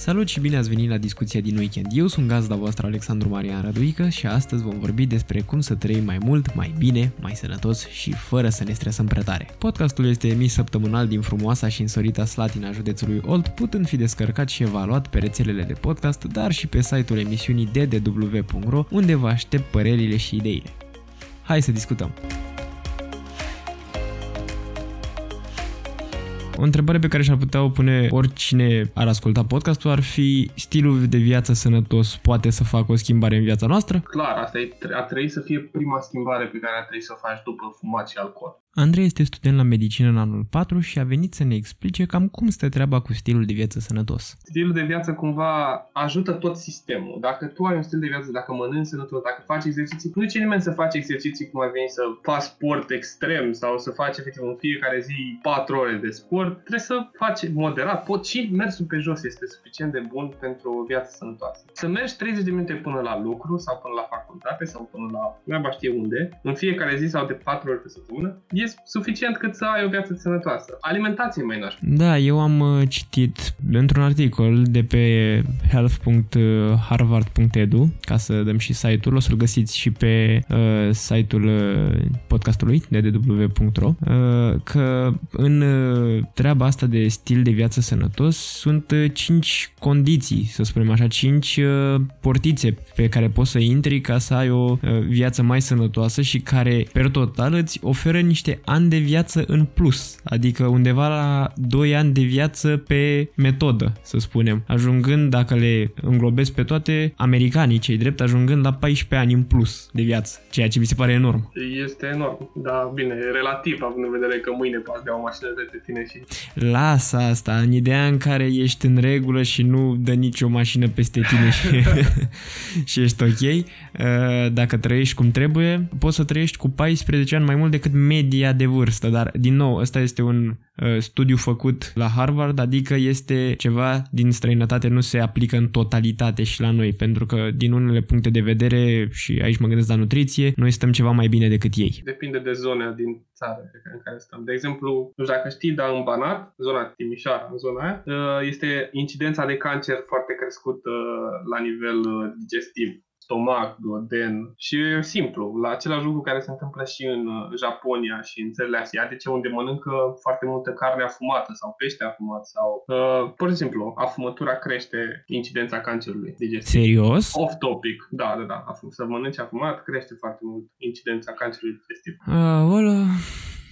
Salut și bine ați venit la discuția din weekend. Eu sunt gazda voastră Alexandru Marian Răduică și astăzi vom vorbi despre cum să trăim mai mult, mai bine, mai sănătos și fără să ne stresăm prea tare. Podcastul este emis săptămânal din frumoasa și însorita Slatina județului Olt, putând fi descărcat și evaluat pe rețelele de podcast, dar și pe site-ul emisiunii ddw.ro, unde vă aștept părerile și ideile. Hai să discutăm! O întrebare pe care și-ar putea o pune oricine ar asculta podcastul ar fi stilul de viață sănătos poate să facă o schimbare în viața noastră? Clar, asta e, ar trebui să fie prima schimbare pe care ar trebui să o faci după fumat și alcool. Andrei este student la medicină în anul 4 și a venit să ne explice cam cum stă treaba cu stilul de viață sănătos. Stilul de viață cumva ajută tot sistemul. Dacă tu ai un stil de viață, dacă mănânci sănătos, dacă faci exerciții, nu zice nimeni să faci exerciții cum ar veni să faci sport extrem sau să faci efectiv în fiecare zi 4 ore de sport. Trebuie să faci moderat. Pot și mersul pe jos este suficient de bun pentru o viață sănătoasă. Să mergi 30 de minute până la lucru sau până la facultate sau până la mai știe unde, în fiecare zi sau de 4 ori pe săptămână, e suficient cât să ai o viață sănătoasă. Alimentație mai naș. Da, eu am uh, citit într-un articol de pe health.harvard.edu, ca să dăm și site-ul, o să-l găsiți și pe uh, site-ul uh, podcastului ddw.ro, uh, că în uh, treaba asta de stil de viață sănătos sunt uh, 5 condiții, să spunem așa, 5 uh, portițe pe care poți să intri ca să ai o uh, viață mai sănătoasă și care, per total, îți oferă niște ani de viață în plus, adică undeva la 2 ani de viață pe metodă, să spunem, ajungând, dacă le înglobesc pe toate, americanii cei drept, ajungând la 14 ani în plus de viață, ceea ce mi se pare enorm. Este enorm, da, bine, relativ, având în vedere că mâine poți dea o mașină de tine și... Lasă asta, în ideea în care ești în regulă și nu dă nicio mașină peste tine și, și ești ok, uh, dacă trăiești cum trebuie, poți să trăiești cu 14 ani mai mult decât media de vârstă, dar din nou, ăsta este un uh, studiu făcut la Harvard, adică este ceva din străinătate, nu se aplică în totalitate și la noi, pentru că din unele puncte de vedere, și aici mă gândesc la nutriție, noi stăm ceva mai bine decât ei. Depinde de zona din țară în care stăm. De exemplu, nu știu dacă știi, dar în Banat, zona Timișoara, în zona aia, uh, este incidența de cancer foarte crescută la nivel uh, digestiv stomac, duoden și e simplu, la același lucru care se întâmplă și în uh, Japonia și în țările asiatice unde mănâncă foarte multă carne afumată sau pește afumat sau uh, pur și simplu afumătura crește incidența cancerului digestiv. Serios? Off topic, da, da, da. Să mănânci afumat crește foarte mult incidența cancerului digestiv. Uh,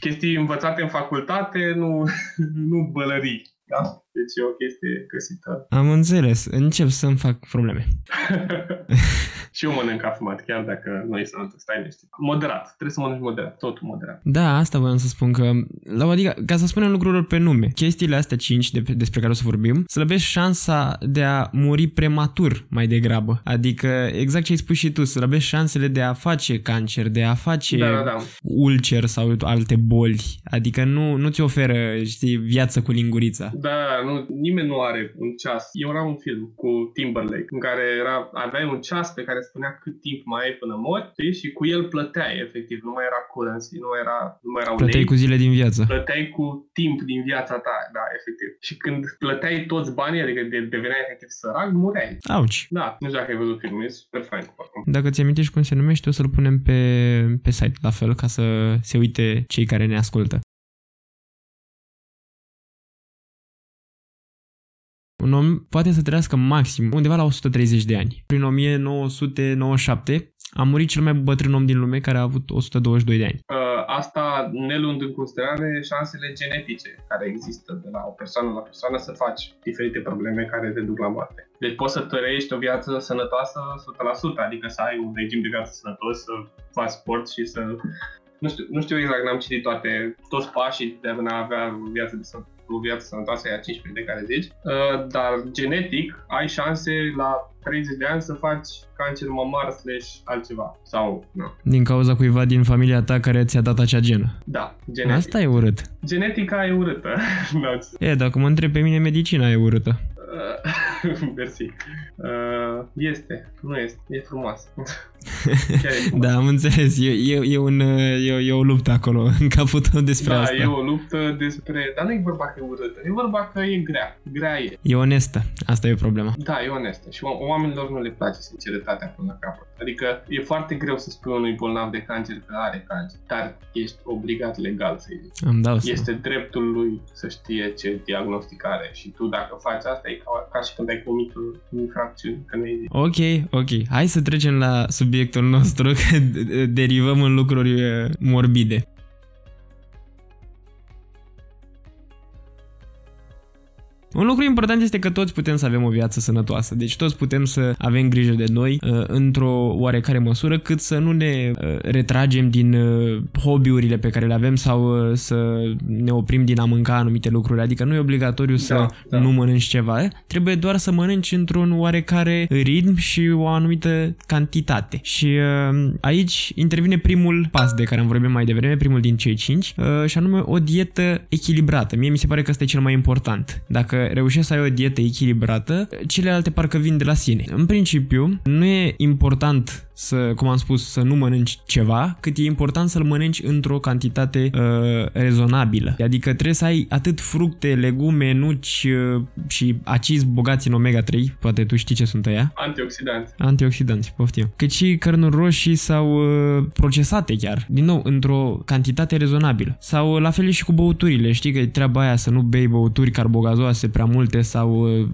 Chestii învățate în facultate, nu, nu bălării. Da? Deci e o chestie găsită. Am înțeles. Încep să-mi fac probleme. și eu mănânc afumat, chiar dacă nu e sănătos, stai liniștit. Moderat, trebuie să mănânci moderat, totul moderat. Da, asta voiam să spun că, la, adică, ca să spunem lucrurilor pe nume, chestiile astea 5 de, despre care o să vorbim, slăbesc șansa de a muri prematur mai degrabă. Adică, exact ce ai spus și tu, slăbesc șansele de a face cancer, de a face da, da, da. ulcer sau alte boli. Adică nu, nu ți oferă, știi, viață cu lingurița. Da, nu, nimeni nu are un ceas. Eu era un film cu Timberlake în care era, aveai un ceas pe care spunea cât timp mai ai până mori știi? și cu el plăteai efectiv. Nu mai era currency, nu era nu mai erau Plăteai lei, cu zile din viață. Plăteai cu timp din viața ta, da, efectiv. Și când plăteai toți banii, adică de, deveneai efectiv sărac, mureai. Auci. Da, nu știu dacă ai văzut filmul, e super fain. Oricum. Dacă ți amintești cum se numește, o să-l punem pe, pe site, la fel, ca să se uite cei care ne ascultă. Un om poate să trăiască maxim undeva la 130 de ani. Prin 1997 a murit cel mai bătrân om din lume care a avut 122 de ani. Uh, asta ne luând în considerare șansele genetice care există de la o persoană la persoană să faci diferite probleme care te duc la moarte. Deci poți să trăiești o viață sănătoasă 100%, adică să ai un regim de viață sănătos, să faci sport și să... Nu știu, nu știu exact, n-am citit toate, toți pașii de a avea o viață de sănătate o viață sănătoasă aia 15 de care zici, uh, dar genetic ai șanse la 30 de ani să faci cancer mamar slash altceva. Sau, nu. Din cauza cuiva din familia ta care ți-a dat acea genă. Da, genetic. Asta e urât. Genetica e urâtă. e, dacă mă întreb pe mine, medicina e urâtă. Uh, mersi. Uh, este, nu este, e frumos. Chiar e frumos. Da, am înțeles. E, e, e, un, e, e o luptă acolo în capul tău despre da, asta. e o luptă despre... Dar nu e vorba că e urâtă, e vorba că e grea. Grea e. E onestă. Asta e problema. Da, e onestă. Și o- oamenilor nu le place sinceritatea până la capăt. Adică e foarte greu să spui unui bolnav de cancer că are cancer, dar ești obligat legal să-i zici. Îmi dau seama. Este dreptul lui să știe ce diagnostic are și tu dacă faci asta e ca, ca și când ai comit o infracțiune, că nu e zis. Ok, ok. Hai să trecem la subiectul nostru, că derivăm în lucruri eh, morbide. Un lucru important este că toți putem să avem o viață sănătoasă, deci toți putem să avem grijă de noi uh, într-o oarecare măsură cât să nu ne uh, retragem din uh, hobby-urile pe care le avem sau uh, să ne oprim din a mânca anumite lucruri. Adică nu e obligatoriu să Da, da. nu mănânci ceva, eh? trebuie doar să mănânci într-un oarecare ritm și o anumită cantitate. Și uh, aici intervine primul pas de care am vorbit mai devreme, primul din cei cinci, uh, și anume o dietă echilibrată. Mie mi se pare că asta e cel mai important. Dacă reușești să ai o dietă echilibrată, celelalte parcă vin de la sine. În principiu, nu e important să, cum am spus, să nu mănânci ceva, cât e important să-l mănânci într-o cantitate uh, rezonabilă. Adică trebuie să ai atât fructe, legume, nuci uh, și acizi bogați în omega-3, poate tu știi ce sunt ăia, Antioxidanți. antioxidanți, poftim, cât și cărnuri roșii sau uh, procesate chiar, din nou, într-o cantitate rezonabilă. Sau uh, la fel e și cu băuturile, știi că e treaba aia să nu bei băuturi carbogazoase prea multe sau, uh,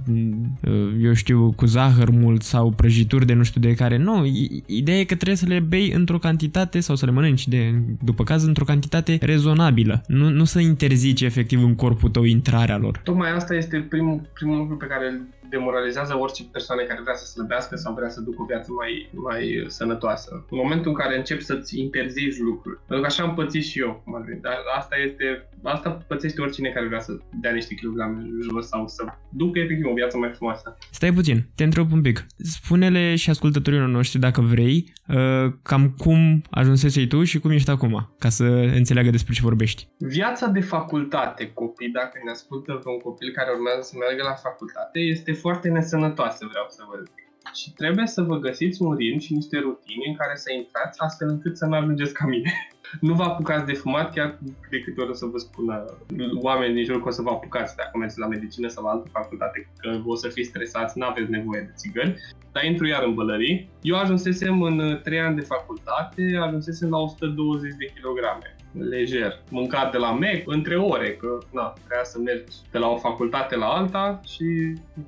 uh, eu știu, cu zahăr mult sau prăjituri de nu știu de care. Nu, i- ideea e că trebuie să le bei într-o cantitate sau să le mănânci, de, după caz, într-o cantitate rezonabilă. Nu, nu să interzici efectiv în corpul tău intrarea lor. Tocmai asta este primul, primul lucru pe care îl demoralizează orice persoană care vrea să slăbească sau vrea să ducă o viață mai, mai uh, sănătoasă. În momentul în care începi să-ți interzici lucruri. Pentru că așa am pățit și eu, cum ar veni. Dar asta este, asta pățește oricine care vrea să dea niște kilograme jos sau să ducă efectiv o viață mai frumoasă. Stai puțin, te întreb un pic. Spune-le și ascultătorilor noștri, dacă vrei, uh, cam cum ajunsesei tu și cum ești acum, ca să înțeleagă despre ce vorbești. Viața de facultate, copii, dacă ne ascultă un copil care urmează să meargă la facultate, este foarte nesănătoasă, vreau să vă zic. Și trebuie să vă găsiți un ritm și niște rutine în care să intrați astfel încât să nu ajungeți ca mine. Nu vă apucați de fumat, chiar de câte ori o să vă spună oamenii din jur că o să vă apucați dacă mergeți la medicină sau la altă facultate, că o să fiți stresați, nu aveți nevoie de țigări, dar intru iar în bălării. Eu ajunsesem în 3 ani de facultate, ajunsesem la 120 de kilograme lejer, mâncat de la Mac între ore, că na, trebuia să mergi de la o facultate la alta și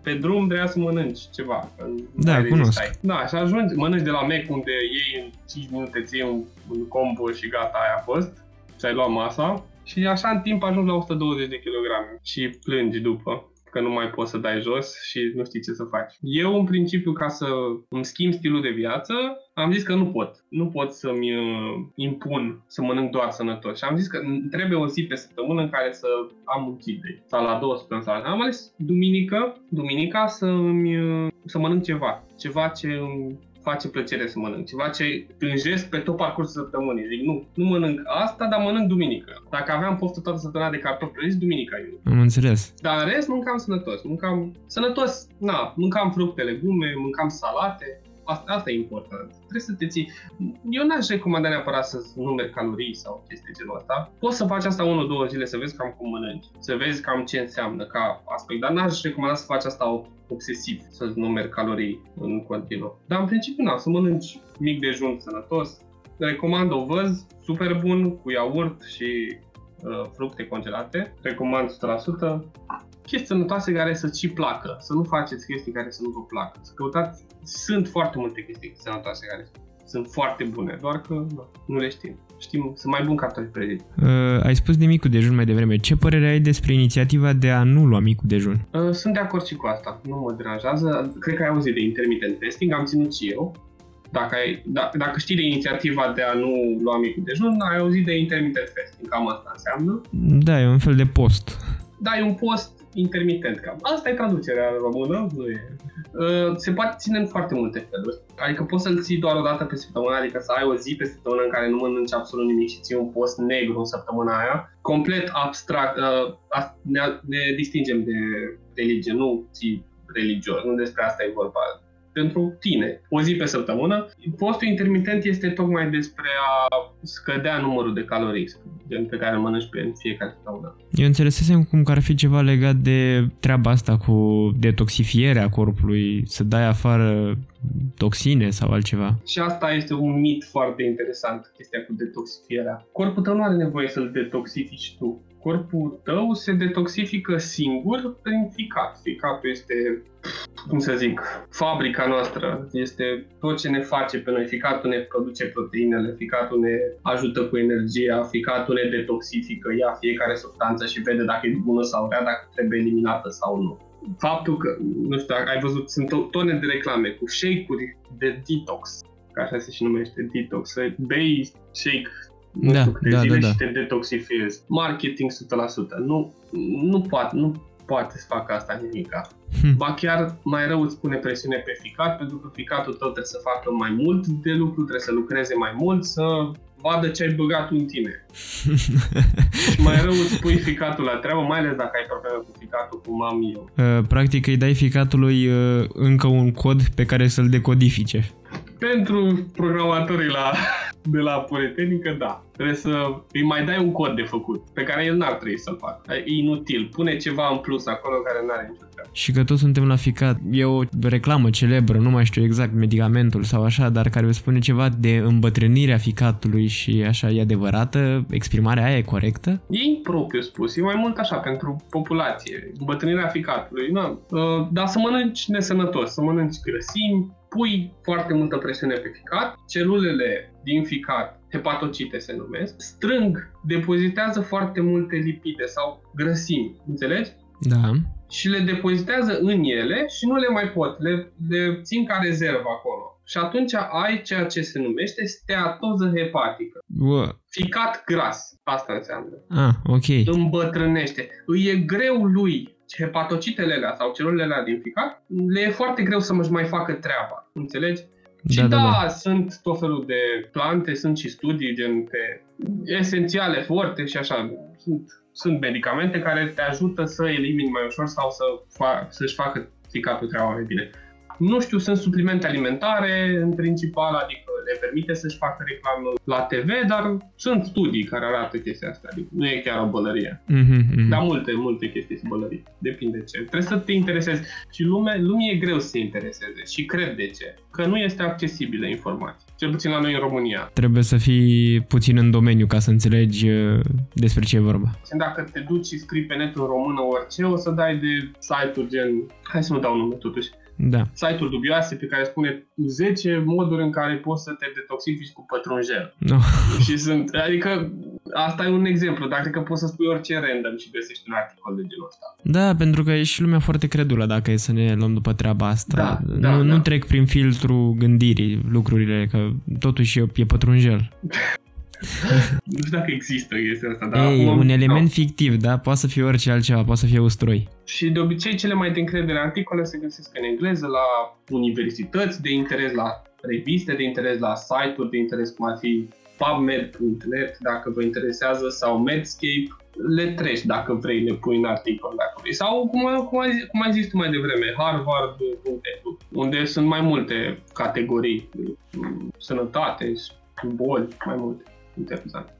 pe drum trebuia să mănânci ceva. că nu Da, mai cunosc. rezistai. Da, și ajungi, mănânci de la Mac unde iei în 5 minute, ți iei un, un combo și gata, aia a fost. Și ai luat masa. Și așa în timp ajungi la 120 de kilograme și plângi după că nu mai poți să dai jos și nu știi ce să faci. Eu, în principiu, ca să îmi schimb stilul de viață, am zis că nu pot. Nu pot să-mi uh, impun să mănânc doar sănătos. Și am zis că trebuie o zi pe săptămână în care să am un cheat day. Sau la două săptămâni. Sau am ales duminică, duminica să, îmi, uh, să mănânc ceva. Ceva ce îmi face plăcere să mănânc. Ceva ce tânjesc pe tot parcursul săptămânii. Zic, nu, nu mănânc asta, dar mănânc duminică. Dacă aveam poftă toată săptămâna de cartofi, zis duminica eu. Am înțeles. Dar în rest mâncam sănătos. Mâncam sănătos, na, mâncam fructe, legume, mâncam salate. Asta, asta e important. Trebuie să te ții... Eu n-aș recomanda neapărat să numeri calorii sau chestii genul ăsta. Poți să faci asta 1-2 zile, să vezi cam cum mănânci, să vezi cam ce înseamnă ca aspect, dar n-aș recomanda să faci asta obsesiv, să-ți numeri calorii în continuu. Dar în principiu, na, să mănânci mic dejun sănătos. Recomand o văz, super bun, cu iaurt și uh, fructe congelate. Recomand 100%. Chestii sănătoase care să-ți și placă. Să nu faceți chestii care să nu vă placă. Să căutați... Sunt foarte multe chestii sănătoase care sunt foarte bune, doar că nu, nu le știm. Știm, sunt mai bun cartofi prăjiți. Uh, ai spus de micul dejun mai devreme. Ce părere ai despre inițiativa de a nu lua micul dejun? Uh, Sunt de acord și cu asta. Nu mă deranjează. Cred că ai auzit de intermittent fasting, am ținut și eu. Dacă, ai, da, dacă știi de inițiativa de a nu lua micul dejun, ai auzit de intermittent fasting. Cam asta înseamnă. Da, e un fel de post. Da, e un post intermitent. Cam. Asta e traducerea în română. Nu e. Uh, Se poate ține în foarte multe feluri. Adică poți să-l ții doar o dată pe săptămână, adică să ai o zi pe săptămână în care nu mănânci absolut nimic și ții un post negru în săptămâna aia. Complet abstract. Uh, a- Ne, ne distingem de religie, nu ții religios, nu despre asta e vorba. Pentru tine, o zi pe săptămână. Postul intermitent este tocmai despre a scădea numărul de calorii pe care îl mănânci pe fiecare săptămână. Eu înțelesesem cum că ar fi ceva legat de treaba asta cu detoxifierea corpului, să dai afară toxine sau altceva. Și asta este un mit foarte interesant, chestia cu detoxifierea. Corpul tău nu are nevoie să-l detoxifici tu corpul tău se detoxifică singur prin ficat. Ficatul este, cum să zic, fabrica noastră. Este tot ce ne face pe noi. Ficatul ne produce proteinele, ficatul ne ajută cu energia, ficatul ne detoxifică, ia fiecare substanță și vede dacă e bună sau rea, dacă trebuie eliminată sau nu faptul că, nu știu, ai văzut, sunt tone de reclame cu shake-uri de detox, ca așa se și numește, detox. Bei shake nu da, știu câte da, zile da, da. și te detoxifiezi. Marketing 100%. Nu, nu poate, nu poate să facă asta nimica. Hm. Ba chiar mai rău îți pune presiune pe ficat, pentru că ficatul tău trebuie să facă mai mult de lucru, trebuie să lucreze mai mult, să vadă ce ai băgat în tine. și mai rău îți pui ficatul la treabă, mai ales dacă ai probleme cu ficatul, cum am eu. Uh, practic îi dai ficatului uh, încă un cod pe care să-l decodifice. Pentru programatorii la, de la Politehnică, da. Trebuie să îi mai dai un cod de făcut, pe care el n-ar trebui să-l facă. E inutil. Pune ceva în plus acolo care n-are nicio treabă. Și că toți suntem la ficat. E o reclamă celebră, nu mai știu exact medicamentul sau așa, dar care spune ceva de îmbătrânirea ficatului și așa, e adevărată? Exprimarea aia e corectă? E propriu spus. E mai mult așa pentru populație. Îmbătrânirea ficatului. Na, uh, dar să mănânci nesănătos, să mănânci grăsimi, pui foarte multă presiune pe ficat, celulele din ficat, hepatocite se numesc, strâng, depozitează foarte multe lipide sau grăsimi, înțelegi? Da. Și le depozitează în ele și nu le mai pot, le, le țin ca rezervă acolo. Și atunci ai ceea ce se numește steatoză hepatică. Bă. Ficat gras, asta înseamnă. Ah, ok. Îmbătrânește. Îi e greu lui hepatocitele alea sau celulele alea din ficat, le e foarte greu să mă mai facă treaba, înțelegi? Da, și da, da, da, sunt tot felul de plante, sunt și studii gen pe esențiale, forte și așa. Sunt, sunt medicamente care te ajută să elimini mai ușor sau să fa- să-și facă ficatul treaba mai bine. Nu știu, sunt suplimente alimentare în principal, adică le permite să-și facă reclamă la TV, dar sunt studii care arată chestia asta. Adică nu e chiar o bălărie. Mm-hmm, mm-hmm. Dar multe, multe chestii sunt bălării. Depinde ce. Trebuie să te interesezi. Și lume, lumii e greu să se intereseze. Și cred de ce. Că nu este accesibilă informația. Cel puțin la noi în România. Trebuie să fii puțin în domeniu ca să înțelegi uh, despre ce e vorba. Dacă te duci și scrii pe netul în română orice, o să dai de site-uri gen... Hai să nu dau nume totuși da. site-uri dubioase pe care spune 10 moduri în care poți să te detoxifici cu pătrunjel. No. Și sunt, adică asta e un exemplu, dar cred că poți să spui orice random și găsești un articol de genul ăsta. Da, pentru că e și lumea foarte credulă dacă e să ne luăm după treaba asta. Da, da, nu, da. nu trec prin filtru gândirii lucrurile, că totuși e, e pătrunjel. nu știu dacă există chestia asta, dar Ei, acum, un element no. fictiv, da? Poate să fie orice altceva, poate să fie ustroi. Și de obicei cele mai de încredere articole se găsesc în engleză la universități de interes, la reviste de interes, la site-uri de interes, cum ar fi PubMed.net, dacă vă interesează, sau Medscape, le treci dacă vrei, le pui în articol dacă vrei. Sau, cum, cum, ai, cum ai zis tu mai devreme, Harvard.edu, unde sunt mai multe categorii, sănătate, boli, mai multe em.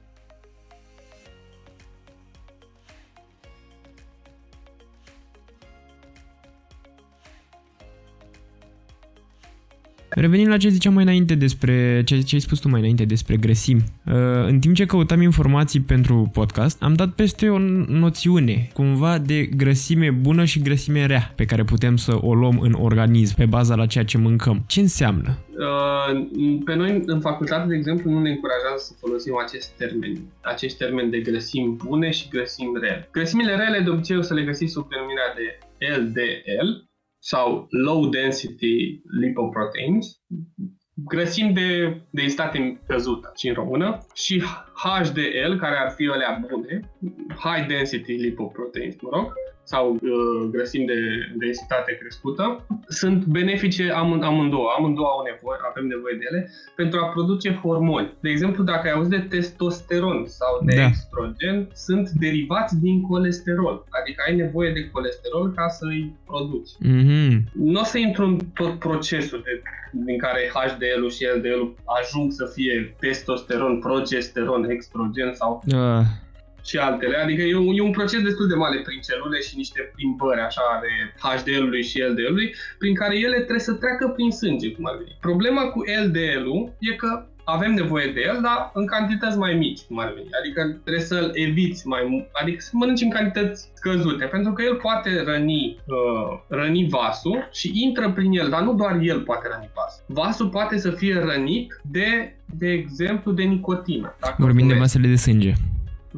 Revenind la ce ziceam mai înainte despre ce, ce ai spus tu mai înainte despre grăsimi. Uh, în timp ce căutam informații pentru podcast, am dat peste o noțiune, cumva de grăsime bună și grăsime rea, pe care putem să o luăm în organism pe baza la ceea ce mâncăm. Ce înseamnă? Uh, pe noi, în facultate, de exemplu, nu ne încurajează să folosim acest termen, acest termen de grăsimi bune și grăsimi rele. Grăsimile rele, de obicei, o să le găsiți sub denumirea de LDL, sau low density lipoproteins, grăsimi de densitate căzută și în română, și HDL, care ar fi alea bune, high density lipoproteins, mă rog, sau uh, grăsimi de densitate crescută, sunt benefice am, amândouă. Amândouă au nevoie, avem nevoie de ele pentru a produce hormoni. De exemplu, dacă ai auzit de testosteron sau de Da. estrogen, sunt derivați din colesterol. Adică ai nevoie de colesterol ca să-i produci. Mhm. Nu o să intru în tot procesul de, din care HDL-ul și LDL-ul ajung să fie testosteron, progesteron, estrogen sau Uh, și altele. Adică e un, e un proces destul de mare prin celule și niște plimbări așa ale HDL-ului și LDL-ului, prin care ele trebuie să treacă prin sânge, cum ar veni. Problema cu LDL-ul e că avem nevoie de el, dar în cantități mai mici, cum ar veni. Adică trebuie să-l eviți mai mult, adică să mănânci în cantități scăzute, pentru că el poate răni, uh, răni vasul și intră prin el, dar nu doar el poate răni vasul. Vasul poate să fie rănit de, de exemplu, de nicotină. Dacă vorbim de fumezi. vasele de sânge.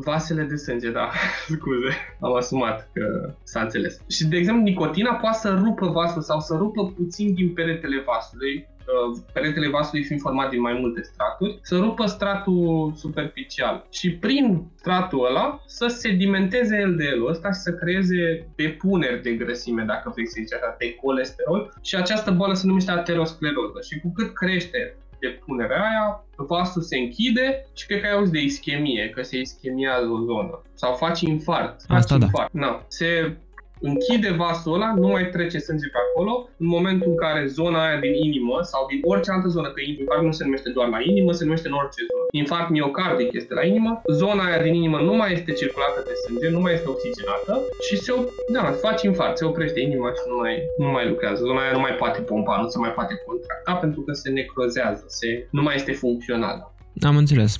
Vasele de sânge, da, scuze, am asumat că s-a înțeles. Și, de exemplu, nicotina poate să rupă vasul sau să rupă puțin din peretele vasului, uh, peretele vasului fiind format din mai multe straturi, să rupă stratul superficial și prin stratul ăla să sedimenteze LDL-ul ăsta și să creeze depuneri de grăsime, dacă vrei să zici așa, de colesterol și această boală se numește ateroscleroză și cu cât crește depunerea aia, vasul se închide și cred că ai auzit de ischemie, că se ischemiază o zonă. Sau faci infart. Faci Asta da. infart. Na, se închide vasul ăla, nu mai trece sânge pe acolo, în momentul în care zona aia din inimă sau din orice altă zonă, că infart nu se numește doar la inimă, se numește în orice zonă. Infart miocardic este la inimă, zona aia din inimă nu mai este circulată de sânge, nu mai este oxigenată și se, op- da, faci infart, se oprește inima și nu mai, nu mai lucrează. Zona aia nu mai poate pompa, nu se mai poate contracta pentru că se necrozează, se, nu mai este funcțională. Am înțeles.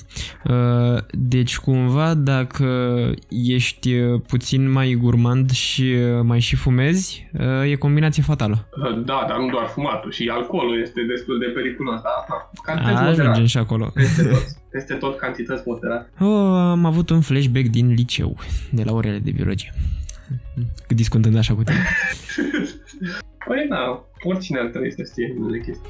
Uh, Deci cumva dacă ești uh, puțin mai gurmand și uh, mai și fumezi, uh, e combinație fatală. Da, dar nu doar fumatul, și alcoolul este destul de periculos, da, da. Cantități A, ajungem moderate. și acolo. Peste tot, peste tot cantități moderate. Oh, am avut un flashback din liceu, de la orele de biologie. Discutând așa cu tine. Păi da, oricine ar trebui să știe unele chestii.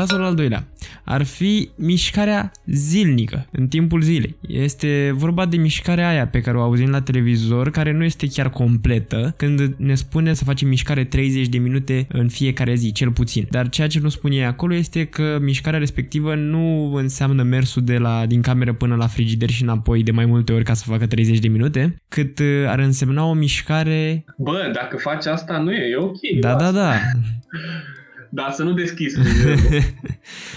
Pasul al doilea ar fi mișcarea zilnică, în timpul zilei. Este vorba de mișcarea aia pe care o auzim la televizor, care nu este chiar completă, când ne spune să facem mișcare 30 de minute în fiecare zi, cel puțin. Dar ceea ce nu spune ea acolo este că mișcarea respectivă nu înseamnă mersul de la, din cameră până la frigider și înapoi de mai multe ori ca să facă 30 de minute, cât uh, ar însemna o mișcare... Bă, dacă faci asta, nu e, e ok. Da, da, da. Dar să nu deschizi frizerul.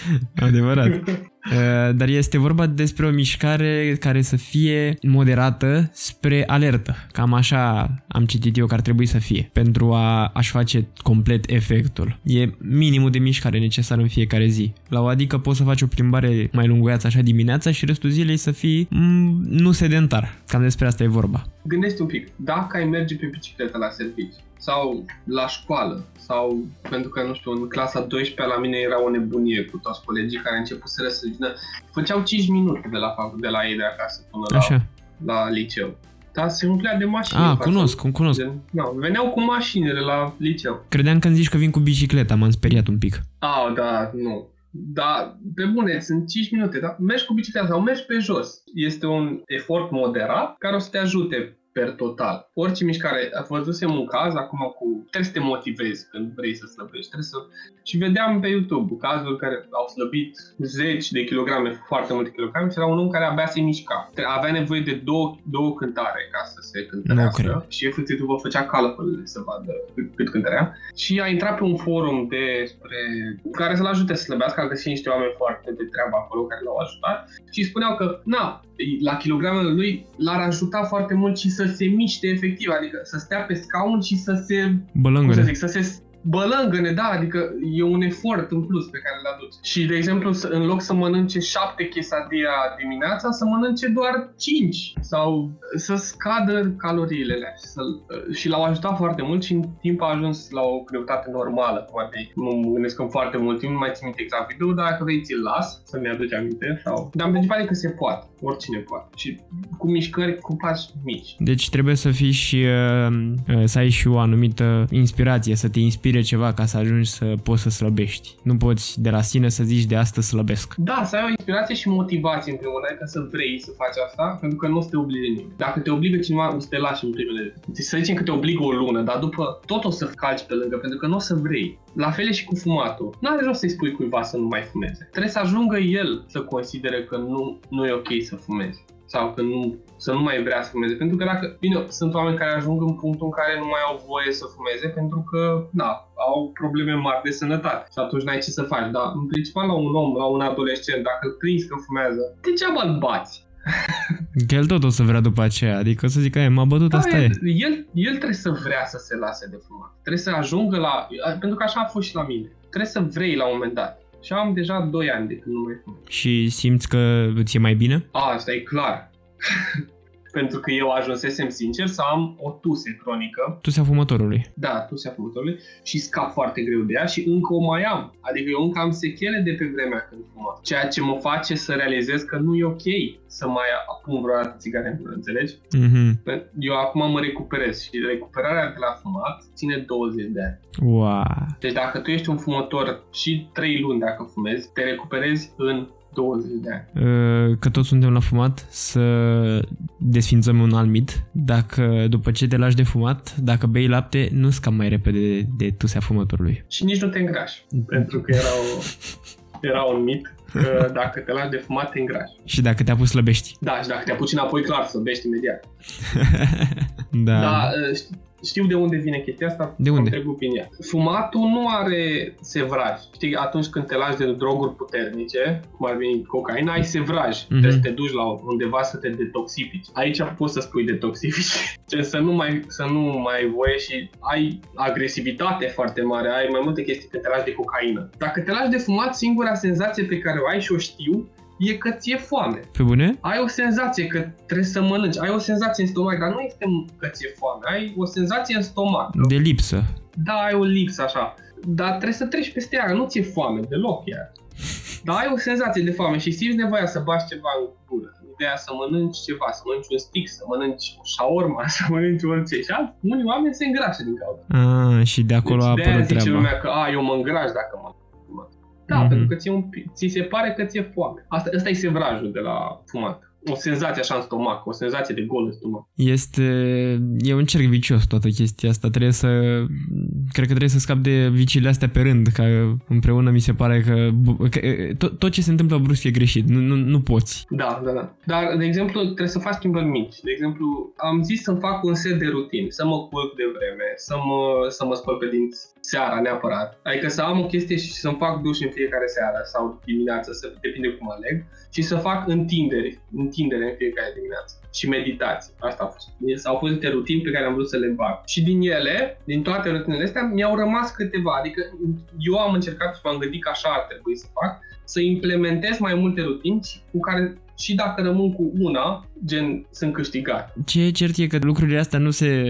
Adevărat. Uh, Dar este vorba despre o mișcare care să fie moderată spre alertă. Cam așa am citit eu că ar trebui să fie pentru a, a-și face complet efectul. E minimul de mișcare necesar în fiecare zi. La o adică poți să faci o plimbare mai lunguiață așa dimineața și restul zilei să fii mm, nu sedentar. Cam despre asta e vorba. Gândește un pic, dacă ai merge pe bicicletă la serviciu sau la școală sau pentru că, nu știu, în clasa 12 la mine era o nebunie cu toți colegii care începuseră să vină, făceau 5 minute de la, fac- de la ei de acasă până la, Așa. la liceu. Dar se umplea de mașini. Ah, în fața- cunosc, cum cunosc. De, da, veneau cu mașinile la liceu. Credeam că îmi zici că vin cu bicicleta, m-am speriat un pic. Ah, da, nu. Da, pe bune, sunt 5 minute, dar mergi cu bicicleta sau mergi pe jos. Este un efort moderat care o să te ajute per total. Orice mișcare, văzusem un caz acum cu... Trebuie să te motivezi când vrei să slăbești. Trebuie să... Și vedeam pe YouTube cazuri care au slăbit zeci de kilograme, foarte multe kilograme și era un om care abia se mișca. Avea nevoie de două, două cântare ca să se Nu cântărească cred. și efectiv vă făcea calculele să vadă cât, cât cântărea. Și a intrat pe un forum despre care să-l ajute să slăbească, a găsit niște oameni foarte de treabă acolo care l-au ajutat și spuneau că, na, la kilogramele lui l-ar ajuta foarte mult și să se miște efectiv, adică să stea pe scaun și să se, cum să Bălângăre. zic, să se bălângăne, da, adică e un efort în plus pe care îl aduce. Și, de exemplu, să- în loc să mănânce șapte quesadilla dimineața, să mănânce doar 5 sau să scadă caloriile alea. Și, să și l-au ajutat foarte mult și în timp a ajuns la o greutate normală. Cum ar fi. Nu mă gândesc în foarte mult timp, nu mai țin minte exact video, dar dacă vrei ți-l las să-mi aduci aminte. Sau... Dar îmi pare că se poate, oricine poate. Și cu mișcări, cu pași mici. Deci trebuie să fii și uh, uh, să ai și o anumită inspirație, să te inspiri inspire ceva ca să ajungi să poți să slăbești. Nu poți de la sine să zici de astăzi slăbesc. Da, să ai o inspirație și motivație în primul rând, adică să vrei să faci asta, pentru că nu o să te oblige nimeni. Dacă te obligă cineva, o să te lași în primele. Să zicem că te obligă o lună, dar după tot o să calci pe lângă, pentru că nu o să vrei. La fel e și cu fumatul. Nu are rost să-i spui cuiva să nu mai fumeze. Trebuie să ajungă el să considere că nu, nu e ok să fumezi sau că nu, să nu mai vrea să fumeze. Pentru că dacă, bine, sunt oameni care ajung în punctul în care nu mai au voie să fumeze pentru că, da, au probleme mari de sănătate și atunci n-ai ce să faci. Dar, în principal, la un om, la un adolescent, dacă îl prinzi că fumează, degeaba îl bați. Că el tot o să vrea după aceea, adică o să zică, m-a bătut, Da, asta e. el, el trebuie să vrea să se lase de fumat. Trebuie să ajungă la... Pentru că așa a fost și la mine. Trebuie să vrei la un moment dat. Și am deja 2 ani de când nu mai fumez. Și simți că îți e mai bine? A, asta e clar. Pentru că eu ajunsesem sincer să am o tuse cronică, Tu se fumătorului. da, tusea fumătorului, și scap foarte greu de ea și încă o mai am. Adică eu încă am sechele de pe vremea când fumam. Ceea ce mă face să realizez că nu e ok să mai apun vreodată țigare în gură, înțelegi? Mhm. Eu acum mă recuperez și recuperarea de la fumat ține 20 de ani. Wow. Deci dacă tu ești un fumător și 3 luni dacă fumezi, te recuperezi în 20 de ani. Uh, Că toți suntem la fumat, să desfințăm un alt mit. Dacă după ce te lași de fumat, dacă bei lapte, nu scap mai repede de, de tusea fumătorului. Și nici nu te îngrași, pentru că era, o, era un mit că dacă te lași de fumat, te îngrași. Și dacă te-a pus slăbești. Da, și dacă te apuci înapoi, clar, să bești imediat. da. Da, ști- știu de unde vine chestia asta. De unde? Am trecut prin ea. Fumatul nu are sevraj. Știi, atunci când te lași de droguri puternice, cum ar veni cocaina, ai sevraj. Mhm. Trebuie să te duci la undeva să te detoxifici. Aici poți să spui detoxifici. Ce să nu mai, să nu mai ai voie și ai agresivitate foarte mare, ai mai multe chestii când te lași de cocaină. Dacă te lași de fumat, singura senzație pe care o ai și o știu, e că ți-e foame. Pe bune? Ai o senzație că trebuie să mănânci, ai o senzație în stomac, dar nu este că ți-e foame, ai o senzație în stomac. De lipsă. Da, ai o lipsă așa, dar trebuie să treci peste ea, nu ți-e foame deloc ea. Dar ai o senzație de foame și simți nevoia să bași ceva în gură. Ideea să mănânci ceva, să mănânci un stick, să mănânci o shawarma, să mănânci orice. Și alți, unii oameni se îngrașă din cauza. Ah, și de acolo a deci de aia apărut zice treaba. lumea că a, eu mă îngraș dacă mă da, Mhm. pentru că ți, un, pi- ți se pare că ți-e foame. Asta, ăsta e sevrajul de la fumat. O senzație așa în stomac, o senzație de gol în stomac. Este... E un cerc vicios toată chestia asta. Trebuie să... Cred că trebuie să scap de viciile astea pe rând, că împreună mi se pare că, bu- că tot, tot ce se întâmplă brusc e greșit. Nu, nu, nu poți. Da, da, da. Dar, de exemplu, trebuie să faci schimbări mici. De exemplu, am zis să-mi fac un set de rutini, să mă culc de vreme, să mă, să mă spăl pe dinți seara neapărat. Adică să am o chestie și să-mi fac duș în fiecare seară sau dimineață, să depinde cum aleg, și să fac întinderi, întindere în fiecare dimineață și meditații. Asta a fost. Au fost niște rutini pe care am vrut să le bag. Și din ele, din toate rutinele astea, mi-au rămas câteva. Adică eu am încercat și m-am gândit că așa ar trebui să fac, să implementez mai multe rutini cu care și dacă rămân cu una, gen, sunt câștigat. Ce e cert e că lucrurile astea nu se,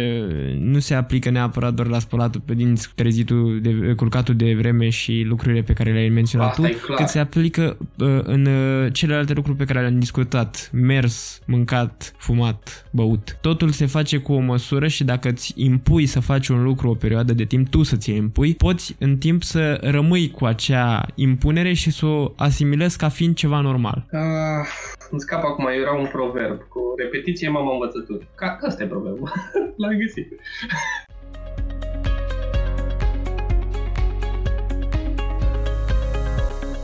nu se aplică neapărat doar la spălatul pe dinți, trezitul, de, culcatul de vreme și lucrurile pe care le-ai menționat Asta tu, e clar. cât se aplică uh, în uh, celelalte lucruri pe care le-am discutat. Mers, mâncat, fumat, băut. Totul se face cu o măsură și dacă îți impui să faci un lucru o perioadă de timp, tu să-ți impui, poți în timp să rămâi cu acea impunere și să o asimilezi ca fiind ceva normal. Ah, îmi scap acum, era un proverb cu repetiție mama învățături. Ca ăsta e proverbul. L-am găsit.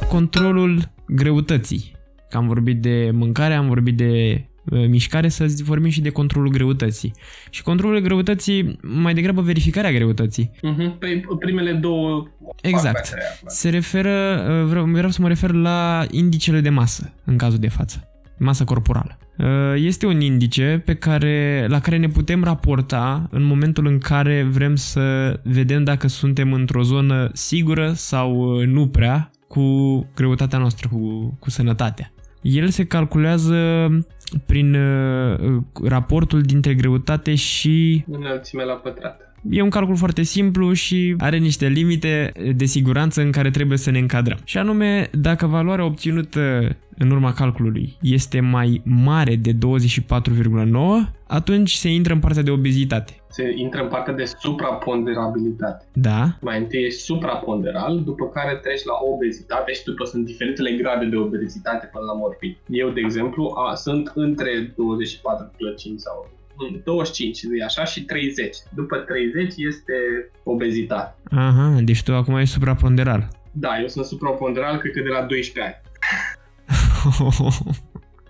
controlul greutății. Că am vorbit de mâncare, am vorbit de uh, mișcare, să zi- vorbim și de controlul greutății. Și controlul greutății, mai degrabă verificarea greutății. Uh-huh. Pe primele două Exact. fac astea, da. Se referă, uh, vreau, vreau să mă refer la indicele de masă, în cazul de față. Masă corporală. Uh, Este un indice pe care, la care ne putem raporta în momentul în care vrem să vedem dacă suntem într-o zonă sigură sau uh, nu prea cu greutatea noastră, cu, cu sănătatea. El se calculează prin uh, raportul dintre greutate și Înălțime la pătrat. E un calcul foarte simplu și are niște limite de siguranță în care trebuie să ne încadrăm. Și anume, dacă valoarea obținută în urma calculului este mai mare de 24,9, atunci se intră în partea de obezitate. Se intră în partea de supraponderabilitate. Da? Mai întâi e supraponderal, după care treci la obezitate și după sunt diferitele grade de obezitate până la morbid. Eu, de exemplu, a, sunt între 24,5 sau 25, de așa, și 30. După 30 este obezitate. Aha, deci tu acum ești supraponderal. Da, eu sunt supraponderal, cred că de la 12 ani.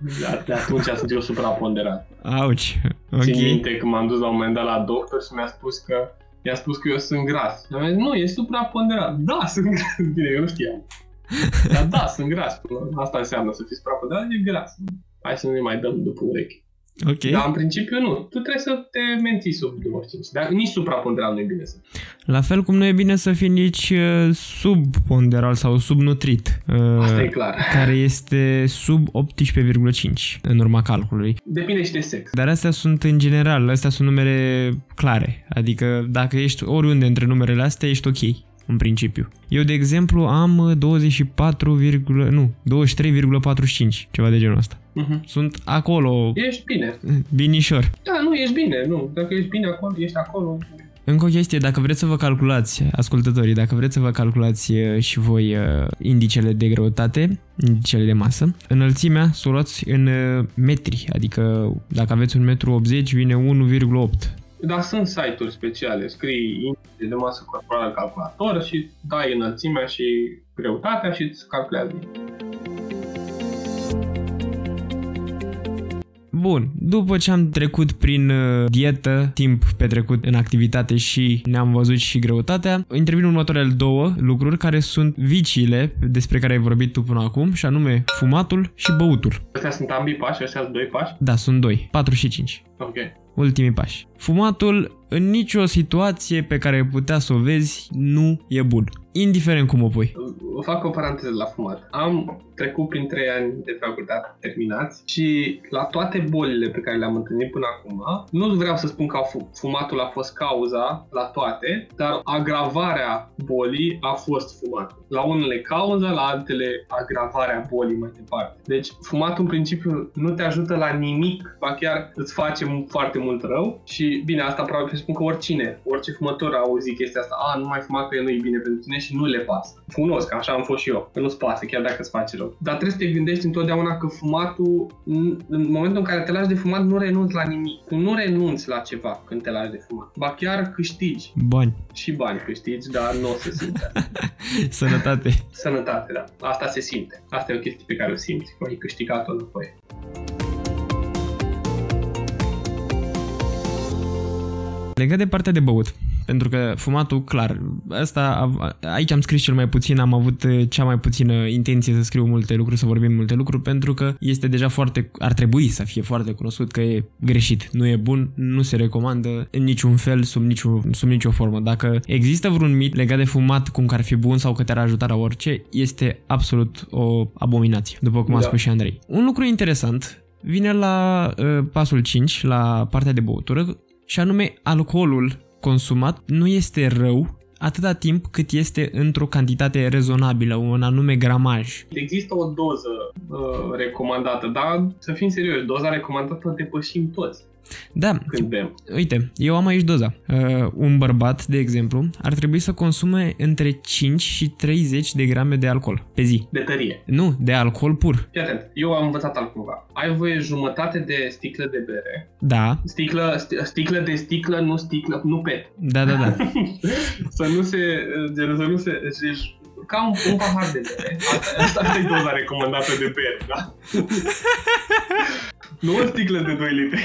De, de atunci sunt eu supraponderal. Auci, ok. Țin minte că m-am dus la un moment dat la doctor și mi-a spus că mi-a spus că eu sunt gras. Și am zis, nu, e supraponderal. Da, sunt gras. Bine, eu nu știam. Dar da, sunt gras. Asta înseamnă să fii supraponderal, e gras. Hai să nu ne mai dăm după urechi. Ok. Dar în principiu nu. Tu trebuie să te menții sub 25. Dar nici supraponderal nu e bine să La fel cum nu e bine să fii nici uh, subponderal sau subnutrit. uh, Asta e clar. Care este sub 18,5 în urma calculului. Depinde și de sex. Dar astea sunt în general, astea sunt numere clare. Adică dacă ești oriunde între numerele astea, ești ok în principiu. Eu, de exemplu, am 24, nu, 23,45, ceva de genul ăsta. Uh-huh. Sunt acolo, Ești bine. binișor. Da, nu, ești bine. Nu. Dacă ești bine acolo, ești acolo. Încă o chestie, dacă vreți să vă calculați, ascultătorii, dacă vreți să vă calculați uh, și voi uh, indicele de greutate, indicele de masă, înălțimea să o luați în uh, metri, adică dacă aveți un metru 80 vine 1,8. Dar sunt site-uri speciale. Scrii indice de masă corporală în calculator și dai înălțimea și greutatea și îți calculează. Bun, după ce am trecut prin uh, dietă, timp petrecut în activitate și ne-am văzut și greutatea, intervin următoarele două lucruri care sunt viciile despre care ai vorbit tu până acum, și anume fumatul și băutul. Astea sunt ambii pași, astea sunt doi pași. Da, sunt doi, 4 și 5. Ok. Ultimii pași. Fumatul, în nicio situație pe care ai putea să o vezi, nu e bun. Indiferent cum o pui. O fac o paranteză la fumat. Am trecut prin 3 ani de facultate terminați și la toate bolile pe care le-am întâlnit până acum, nu vreau să spun că a fu- fumatul a fost cauza la toate, dar agravarea bolii a fost fumatul. La unele cauza, la altele agravarea bolii mai departe. Deci fumatul în principiu nu te ajută la nimic, ba chiar îți face mu- foarte mult rău și bine, asta probabil presupun că oricine, orice fumător a auzit chestia asta, a, nu mai fuma că nu e bine pentru tine și nu le pasă. Cunosc, așa am fost și eu, că nu-ți pasă chiar dacă îți face rău. Dar trebuie să te gândești întotdeauna că fumatul, în în momentul în care te lași de fumat, nu renunți la nimic. Tu nu renunți la ceva când te lași de fumat. Ba chiar câștigi. Bani. Și bani câștigi, dar nu o să simte. Sănătate. Sănătate, da. Asta se simte. Asta e o chestie pe care o simți, că ai câștigat-o înapoi. Legat de partea de băut, pentru că fumatul, clar, asta, aici am scris cel mai puțin, am avut uh, cea mai puțină intenție să scriu multe lucruri, să vorbim multe lucruri, pentru că este deja foarte, ar trebui să fie foarte cunoscut că e greșit, nu e bun, nu se recomandă în niciun fel, sub, nicio, sub nicio formă. Dacă există vreun mit legat de fumat, cum că ar fi bun sau că te-ar ajuta la orice, este absolut o abominație, după cum a Da. spus și Andrei. Un lucru interesant vine la uh, pasul 5, la partea de băutură, și anume alcoolul consumat nu este rău atâta timp cât este într-o cantitate rezonabilă, un anume gramaj. Există o doză uh, recomandată, dar să fim serioși, doza recomandată o depășim toți Da, când bem. uite, eu am aici doza. Uh, un bărbat, de exemplu, ar trebui să consume între 5 și 30 de grame de alcool pe zi. De tărie. Nu, de alcool pur. Fii atent, eu am învățat altcumva. Ai voie jumătate de sticlă de bere. Da, Sticlă, sti- sticlă de sticlă, nu sticlă, nu pet. da, da, da. să nu se, gen, să nu se, deci, ca un, un pahar de bere. Asta, asta e doza recomandată de bere, da? nu o sticlă de 2 litri.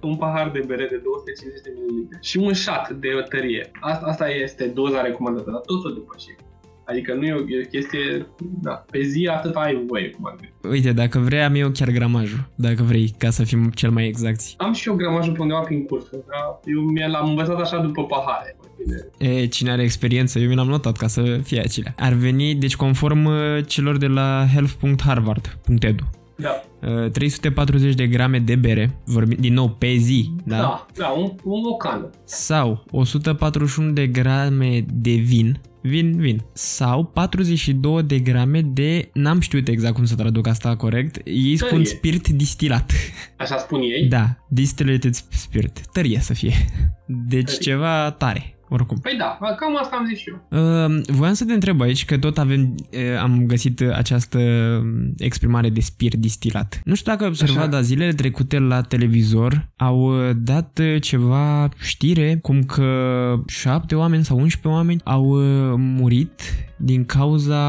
un pahar de bere de 250 de ml și un șat de tărie. Asta, asta este doza recomandată, dar tot o depășim. Adică nu e o, e o chestie, da, pe zi atât ai voie, cum ar fi. Uite, dacă vrei am eu chiar gramajul, dacă vrei, ca să fim cel mai exacti. Am și eu gramajul pe undeva prin cursul, dar eu mi l-am învățat așa după pahare. Mai bine. E, cine are experiență, eu mi l-am notat ca să fie acelea. Ar veni, deci conform uh, celor de la health.harvard.edu. Da. uh, 340 de grame de bere, vorbim din nou pe zi, da? Da, da, un, un o cană. Sau 141 de grame de vin, vin, vin, sau 42 de grame de, n-am știut exact cum să traduc asta corect, ei spun Tărie. spirit distilat. Așa spun ei. Da, distillated spirit, tărie să fie. Deci Tărie. ceva tare. Oricum. Păi da, cam asta am zis și eu. Uh, voiam să te întreb aici că tot avem, uh, am găsit uh, această um, exprimare de spirit distilat. Nu știu dacă ai observat, Așa. dar zilele trecute la televizor au uh, dat uh, ceva știre cum că șapte oameni sau 11 oameni au uh, murit din cauza,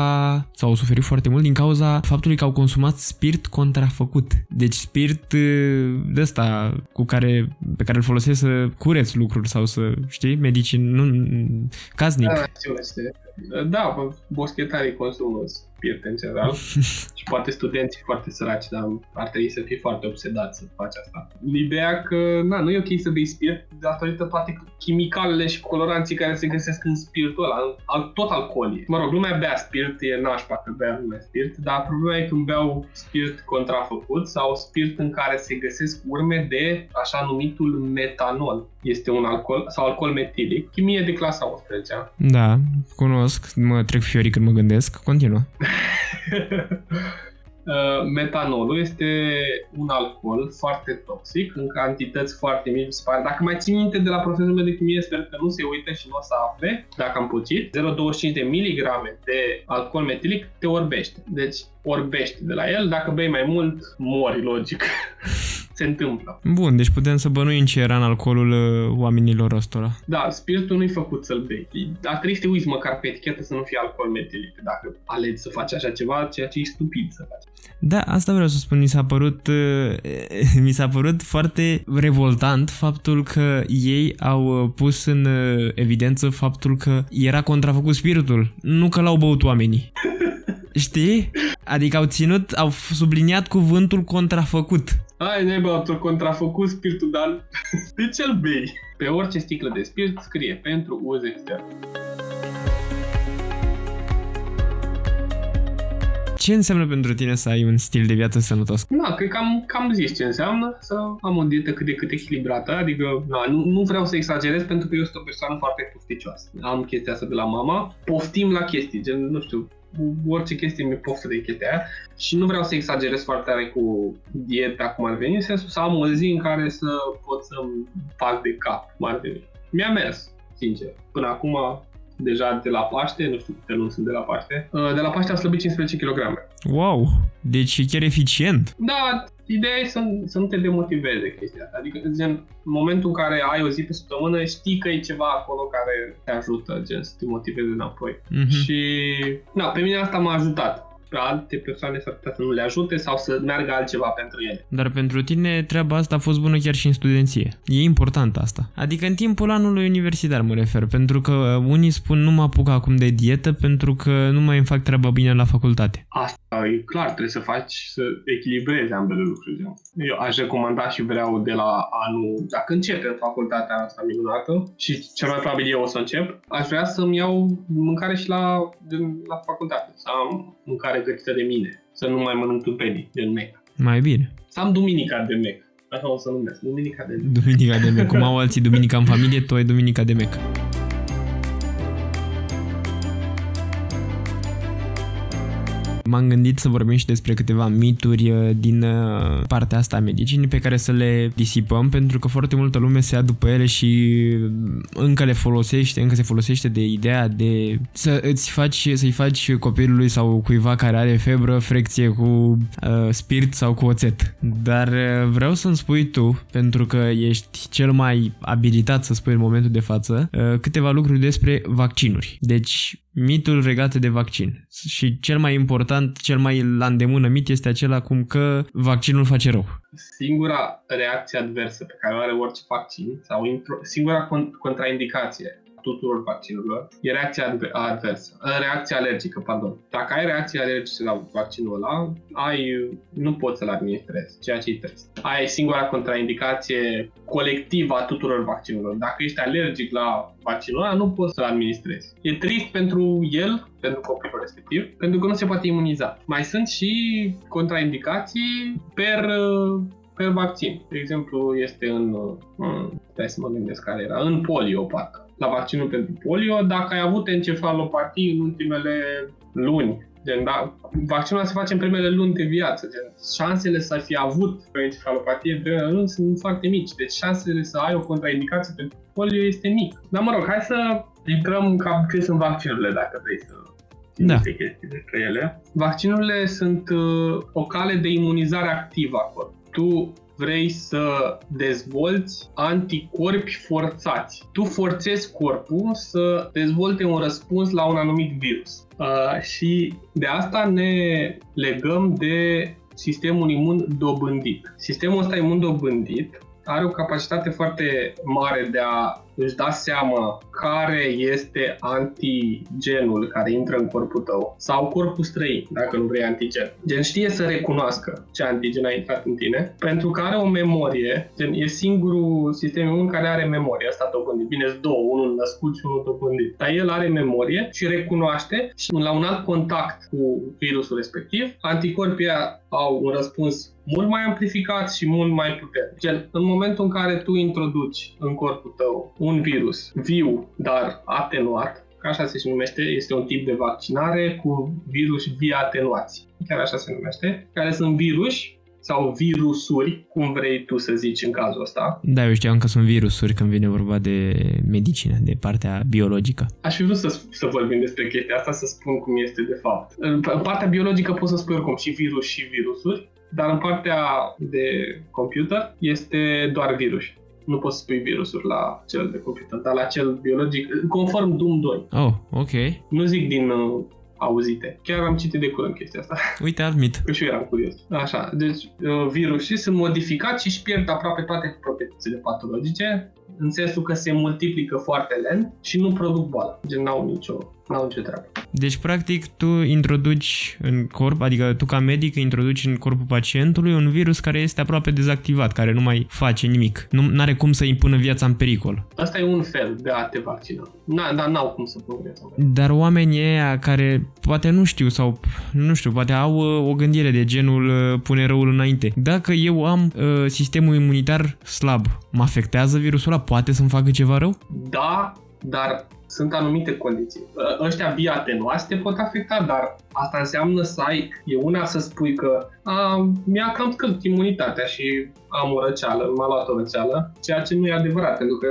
sau au suferit foarte mult din cauza faptului că au consumat spirit contrafăcut. Deci spirit uh, de ăsta cu care, pe care îl folosesc să cureți lucruri sau să, știi, medicin, nu, casnic. Da, știu, este. Da, bă, boschetarii consumă spirit în general și poate studenții foarte săraci, dar ar trebui să fii foarte obsedat să faci asta. Ideea că, na, nu e ok să bei spirit datorită toate chimicalele și coloranții care se găsesc în spiritul ăla, în- al, tot alcool e. Mă rog, lumea bea spirit, e nașpa că bea lumea spirit, dar problema e când beau spirit contrafăcut sau spirit în care se găsesc urme de așa numitul metanol. Este un alcool sau alcool metilic, chimie de clasa 11 Da, cunosc, mă trec fiorii când mă gândesc. Continuă. Uh, Metanolul este un alcool foarte toxic, în cantități foarte mici. mi se pare. Dacă mai țin minte de la profesorul meu de chimie, sper că nu se uită și nu o să afle, dacă am puțit, 0,25 de miligrame de alcool metilic te orbește. Deci orbește de la el, dacă bei mai mult, mori, logic. se întâmplă. Bun, deci putem să bănuim ce era în alcoolul uh, oamenilor ăstora. Da, spiritul nu-i făcut să-l bei. Ar trebui să te uiți măcar pe etichetă să nu fie alcool metilic. Dacă alegi să faci așa ceva, ceea ce e stupid să faci. Da, asta vreau să spun, mi s-a părut, uh, mi s-a părut foarte revoltant faptul că ei au uh, pus în uh, evidență faptul că era contrafăcut spiritul, nu că l-au băut oamenii. Știi? Adică au ținut, au subliniat cuvântul contrafăcut. Ai, ne băut contrafăcut spiritul, dar de ce-l bei? Pe orice sticlă de spirit scrie pentru uz extern. Ce înseamnă pentru tine să ai un stil de viață sănătos? Na, cred că am, cam zis ce înseamnă să am o dietă cât de cât echilibrată, adică na, nu, nu vreau să exagerez pentru că eu sunt o persoană foarte pofticioasă. Am chestia asta de la mama, poftim la chestii, gen, nu știu, orice chestie mi-e poftă de chestia aia și nu vreau să exagerez foarte tare cu dieta cum ar veni, în sensul să am o zi în care să pot să-mi fac de cap, cum ar veni. Mi-a mers, sincer. Până acum, deja de la Paște, nu știu câte luni sunt de la Paște, uh, de la Paște am slăbit 15 kg. Wow, deci e chiar eficient. Da, ideea e să, să nu te demotiveze chestia asta. Adică, gen, în momentul în care ai o zi pe săptămână, știi că e ceva acolo care te ajută, gen, să te motiveze înapoi. Mhm. Și, na, pe mine asta m-a ajutat. Pe alte persoane s-ar putea să nu le ajute sau să meargă altceva pentru ele. Dar pentru tine treaba asta a fost bună chiar și în studenție. E important asta. Adică în timpul anului universitar mă refer, pentru că unii spun nu mă apuc acum de dietă pentru că nu mai îmi fac treaba bine la facultate. Asta e clar, trebuie să faci, să echilibrezi ambele lucruri. gen. Eu aș recomanda și vreau de la anul, dacă începem facultatea asta minunată și cel mai probabil eu o să încep, aș vrea să-mi iau mâncare și la, gen, la facultate, să am mâncare gătită de mine, să nu mai mănânc tâmpenii de mec. Mai bine. Să am duminica de mec. Așa o să numesc, duminica de mec. Duminica de mec. Cum au alții duminica în familie, tu ai duminica de mec. M-am gândit să vorbim și despre câteva mituri uh, din uh, partea asta a medicinii pe care să le disipăm pentru că foarte multă lume se ia după ele și încă le folosește, încă se folosește de ideea de să îți faci, să-i faci copilului sau cuiva care are febră frecție cu uh, spirit sau cu oțet. Dar uh, vreau să-mi spui tu, pentru că ești cel mai abilitat să spui în momentul de față, uh, câteva lucruri despre vaccinuri. Deci, mitul legate de vaccin. Și cel mai important, cel mai la îndemână mit este acela cum că vaccinul face rău. Singura reacție adversă pe care o are orice vaccin sau intro, singura con- contraindicație tuturor vaccinurilor e reacția adversă, reacția alergică, pardon. Dacă ai reacție alergică la vaccinul ăla, ai, nu poți să-l administrezi, ceea ce e trist. Ai singura contraindicație colectivă a tuturor vaccinurilor. Dacă ești alergic la vaccinul ăla, nu poți să-l administrezi. E trist pentru el, pentru copilul respectiv, pentru că nu se poate imuniza. Mai sunt și contraindicații per per vaccin. De exemplu, este în, în stai să mă gândesc care era, în polio, parcă. La vaccinul pentru polio, dacă ai avut encefalopatii în ultimele luni, Gen, da, vaccinul se face în primele luni de viață. Gen, șansele să fi avut o encefalopatie în primele luni sunt foarte mici. Deci șansele să ai o contraindicație pentru polio este mic. Dar mă rog, hai să intrăm cam ce sunt vaccinurile, dacă vrei să da. chestii despre ele. Vaccinurile sunt uh, o cale de imunizare activă a corpului tu vrei să dezvolți anticorpi forțați. Tu forțezi corpul să dezvolte un răspuns la un anumit virus. Uh, și de asta ne legăm de sistemul imun dobândit. Sistemul ăsta imun dobândit are o capacitate foarte mare de a își da seama care este antigenul care intră în corpul tău sau corpul străin, dacă nu vrei antigen. Gen știe să recunoască ce antigen a intrat în tine, pentru că are o memorie, gen e singurul sistem imun care are memorie, asta dobândit. Bine, sunt două, unul născut și unul dobândit. Dar el are memorie și recunoaște și la un alt contact cu virusul respectiv, anticorpii au un răspuns mult mai amplificat și mult mai puternic. Gen, în momentul în care tu introduci în corpul tău un virus viu, dar atenuat, așa se numește, este un tip de vaccinare cu virus atenuați, chiar așa se numește, care sunt virus sau virusuri, cum vrei tu să zici în cazul ăsta. Da, eu știam că sunt virusuri când vine vorba de medicină, de partea biologică. Aș fi vrut să, să vorbim despre chestia asta, să spun cum este de fapt. În partea biologică pot să spun oricum și virus și virusuri, dar în partea de computer este doar virus nu poți să spui virusuri la cel de computer, dar la cel biologic, conform Doom 2. Oh, ok. Nu zic din uh, auzite. Chiar am citit de curând chestia asta. Uite, admit. Că și eu eram curios. Așa, deci uh, virusii sunt modificați și își pierd aproape toate proprietățile patologice, în sensul că se multiplică foarte lent și nu produc boală. Gen, n-au nicio n-au nicio treabă. Deci, practic, tu introduci în corp, adică tu ca medic introduci în corpul pacientului un virus care este aproape dezactivat, care nu mai face nimic. Nu are cum să impună viața în pericol. Asta e un fel de a te vaccina. N- dar n-au cum să pună viața în pericol. Dar oamenii ăia care poate nu știu sau nu știu, poate au uh, o gândire de genul uh, pune răul înainte. Dacă eu am uh, sistemul imunitar slab, mă afectează virusul ăla? Poate să-mi facă ceva rău? Da, dar sunt anumite condiții. Ă, ăștia bioatenuați te pot afecta, dar asta înseamnă să ai, e una să spui că a, mi-a cam scăzut imunitatea și am o răceală, m-a luat o răceală, ceea ce nu e adevărat, pentru că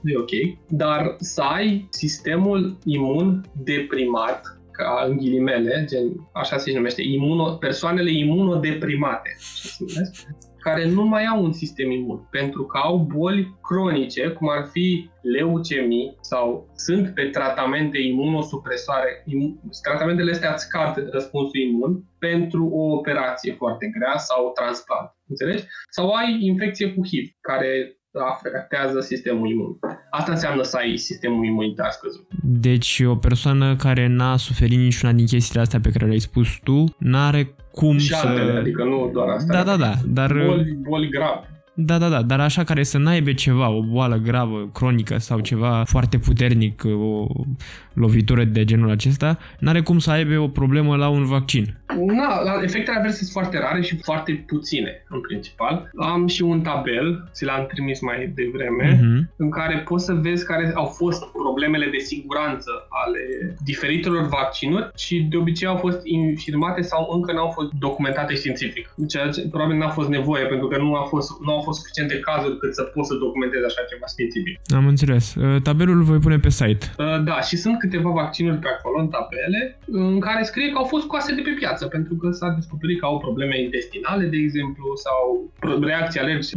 nu e ok, dar să ai sistemul imun deprimat, ca în ghilimele, gen, așa se numește, imuno, persoanele imunodeprimate, așa se numesc, care nu mai au un sistem imun, pentru că au boli cronice, cum ar fi leucemii sau sunt pe tratamente imunosupresoare. Imun, tratamentele astea îți scad răspunsul imun pentru o operație foarte grea sau transplant. Înțelegi? Sau ai infecție cu HIV, care afectează sistemul imun. Asta înseamnă să ai sistemul imunitar scăzut. Deci o persoană care n-a suferit niciuna din chestiile astea pe care le-ai spus tu, n-are cum și să... altele, adică nu doar asta. Da, da, da, dar... Boli, boli grave. Da, da, da, dar așa care să n-aibă ceva, o boală gravă, cronică sau ceva foarte puternic, o lovitură de genul acesta, n-are cum să aibă o problemă la un vaccin. Na, efectele adverse sunt foarte rare și foarte puține, în principal. Am și un tabel, ți l-am trimis mai devreme, uh-huh. în care poți să vezi care au fost problemele de siguranță ale diferitelor vaccinuri și de obicei au fost infirmate sau încă n-au fost documentate științific. Ceea ce probabil n-a fost nevoie, pentru că nu a fost, nu au fost suficiente cazuri cât să poți să documentezi așa ceva științific. Am înțeles. Uh, tabelul îl voi pune pe site. Uh, da, și sunt câteva vaccinuri pe acolo, în tabele, în care scrie că au fost scoase de pe piață viață, pentru că s-a descoperit că au probleme intestinale, de exemplu, sau reacții alergice,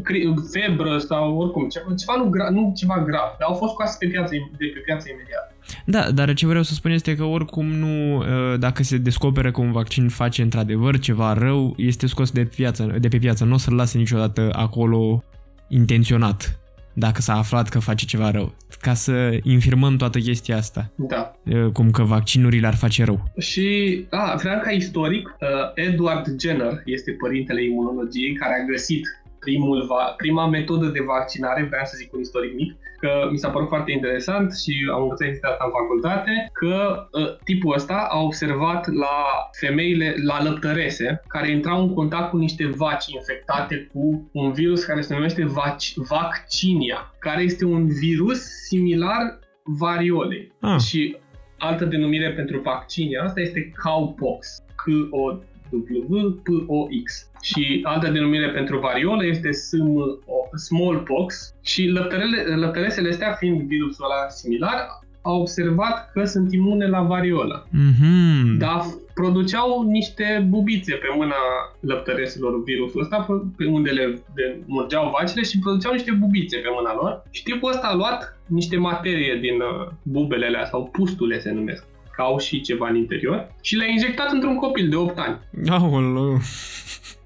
febră sau oricum, ceva, ceva nu, gra, nu ceva grav, dar au fost scoase pe piață, de pe piață imediat. Da, dar ce vreau să spun este că oricum nu, ă, dacă se descoperă că un vaccin face într-adevăr ceva rău, este scos de, piață, de pe piață, nu o să-l lase niciodată acolo intenționat dacă s-a aflat că face ceva rău, ca să infirmăm toată chestia asta, Da. uh, cum că vaccinurile ar face rău. Și, a, vreau ca istoric, uh, Edward Jenner este părintele imunologiei care a găsit primul va- prima metodă de vaccinare, vreau să zic un istoric mic, că mi s-a părut foarte interesant și am învățat chestia asta în facultate, că uh, tipul ăsta a observat la femeile, la lăptărese, care intrau în contact cu niște vaci infectate cu un virus care se numește vac- vaccinia, care este un virus similar variolei. Ah, Și altă denumire pentru vaccinia asta este cowpox. C-O W-P-O-X. Și altă denumire pentru variolă este SM- smallpox și lăptărele, lăptăresele astea, fiind virusul ăla similar, au observat că sunt imune la variolă. mhm. Dar produceau niște bubițe pe mâna lăptăreselor virusul ăsta, pe- pe unde le de, murgeau vacile și produceau niște bubițe pe mâna lor. Și tipul ăsta a luat niște materie din uh, bubele alea, sau pustule se numesc, că au și ceva în interior, și le-a injectat într-un copil de 8 ani. Aoleu.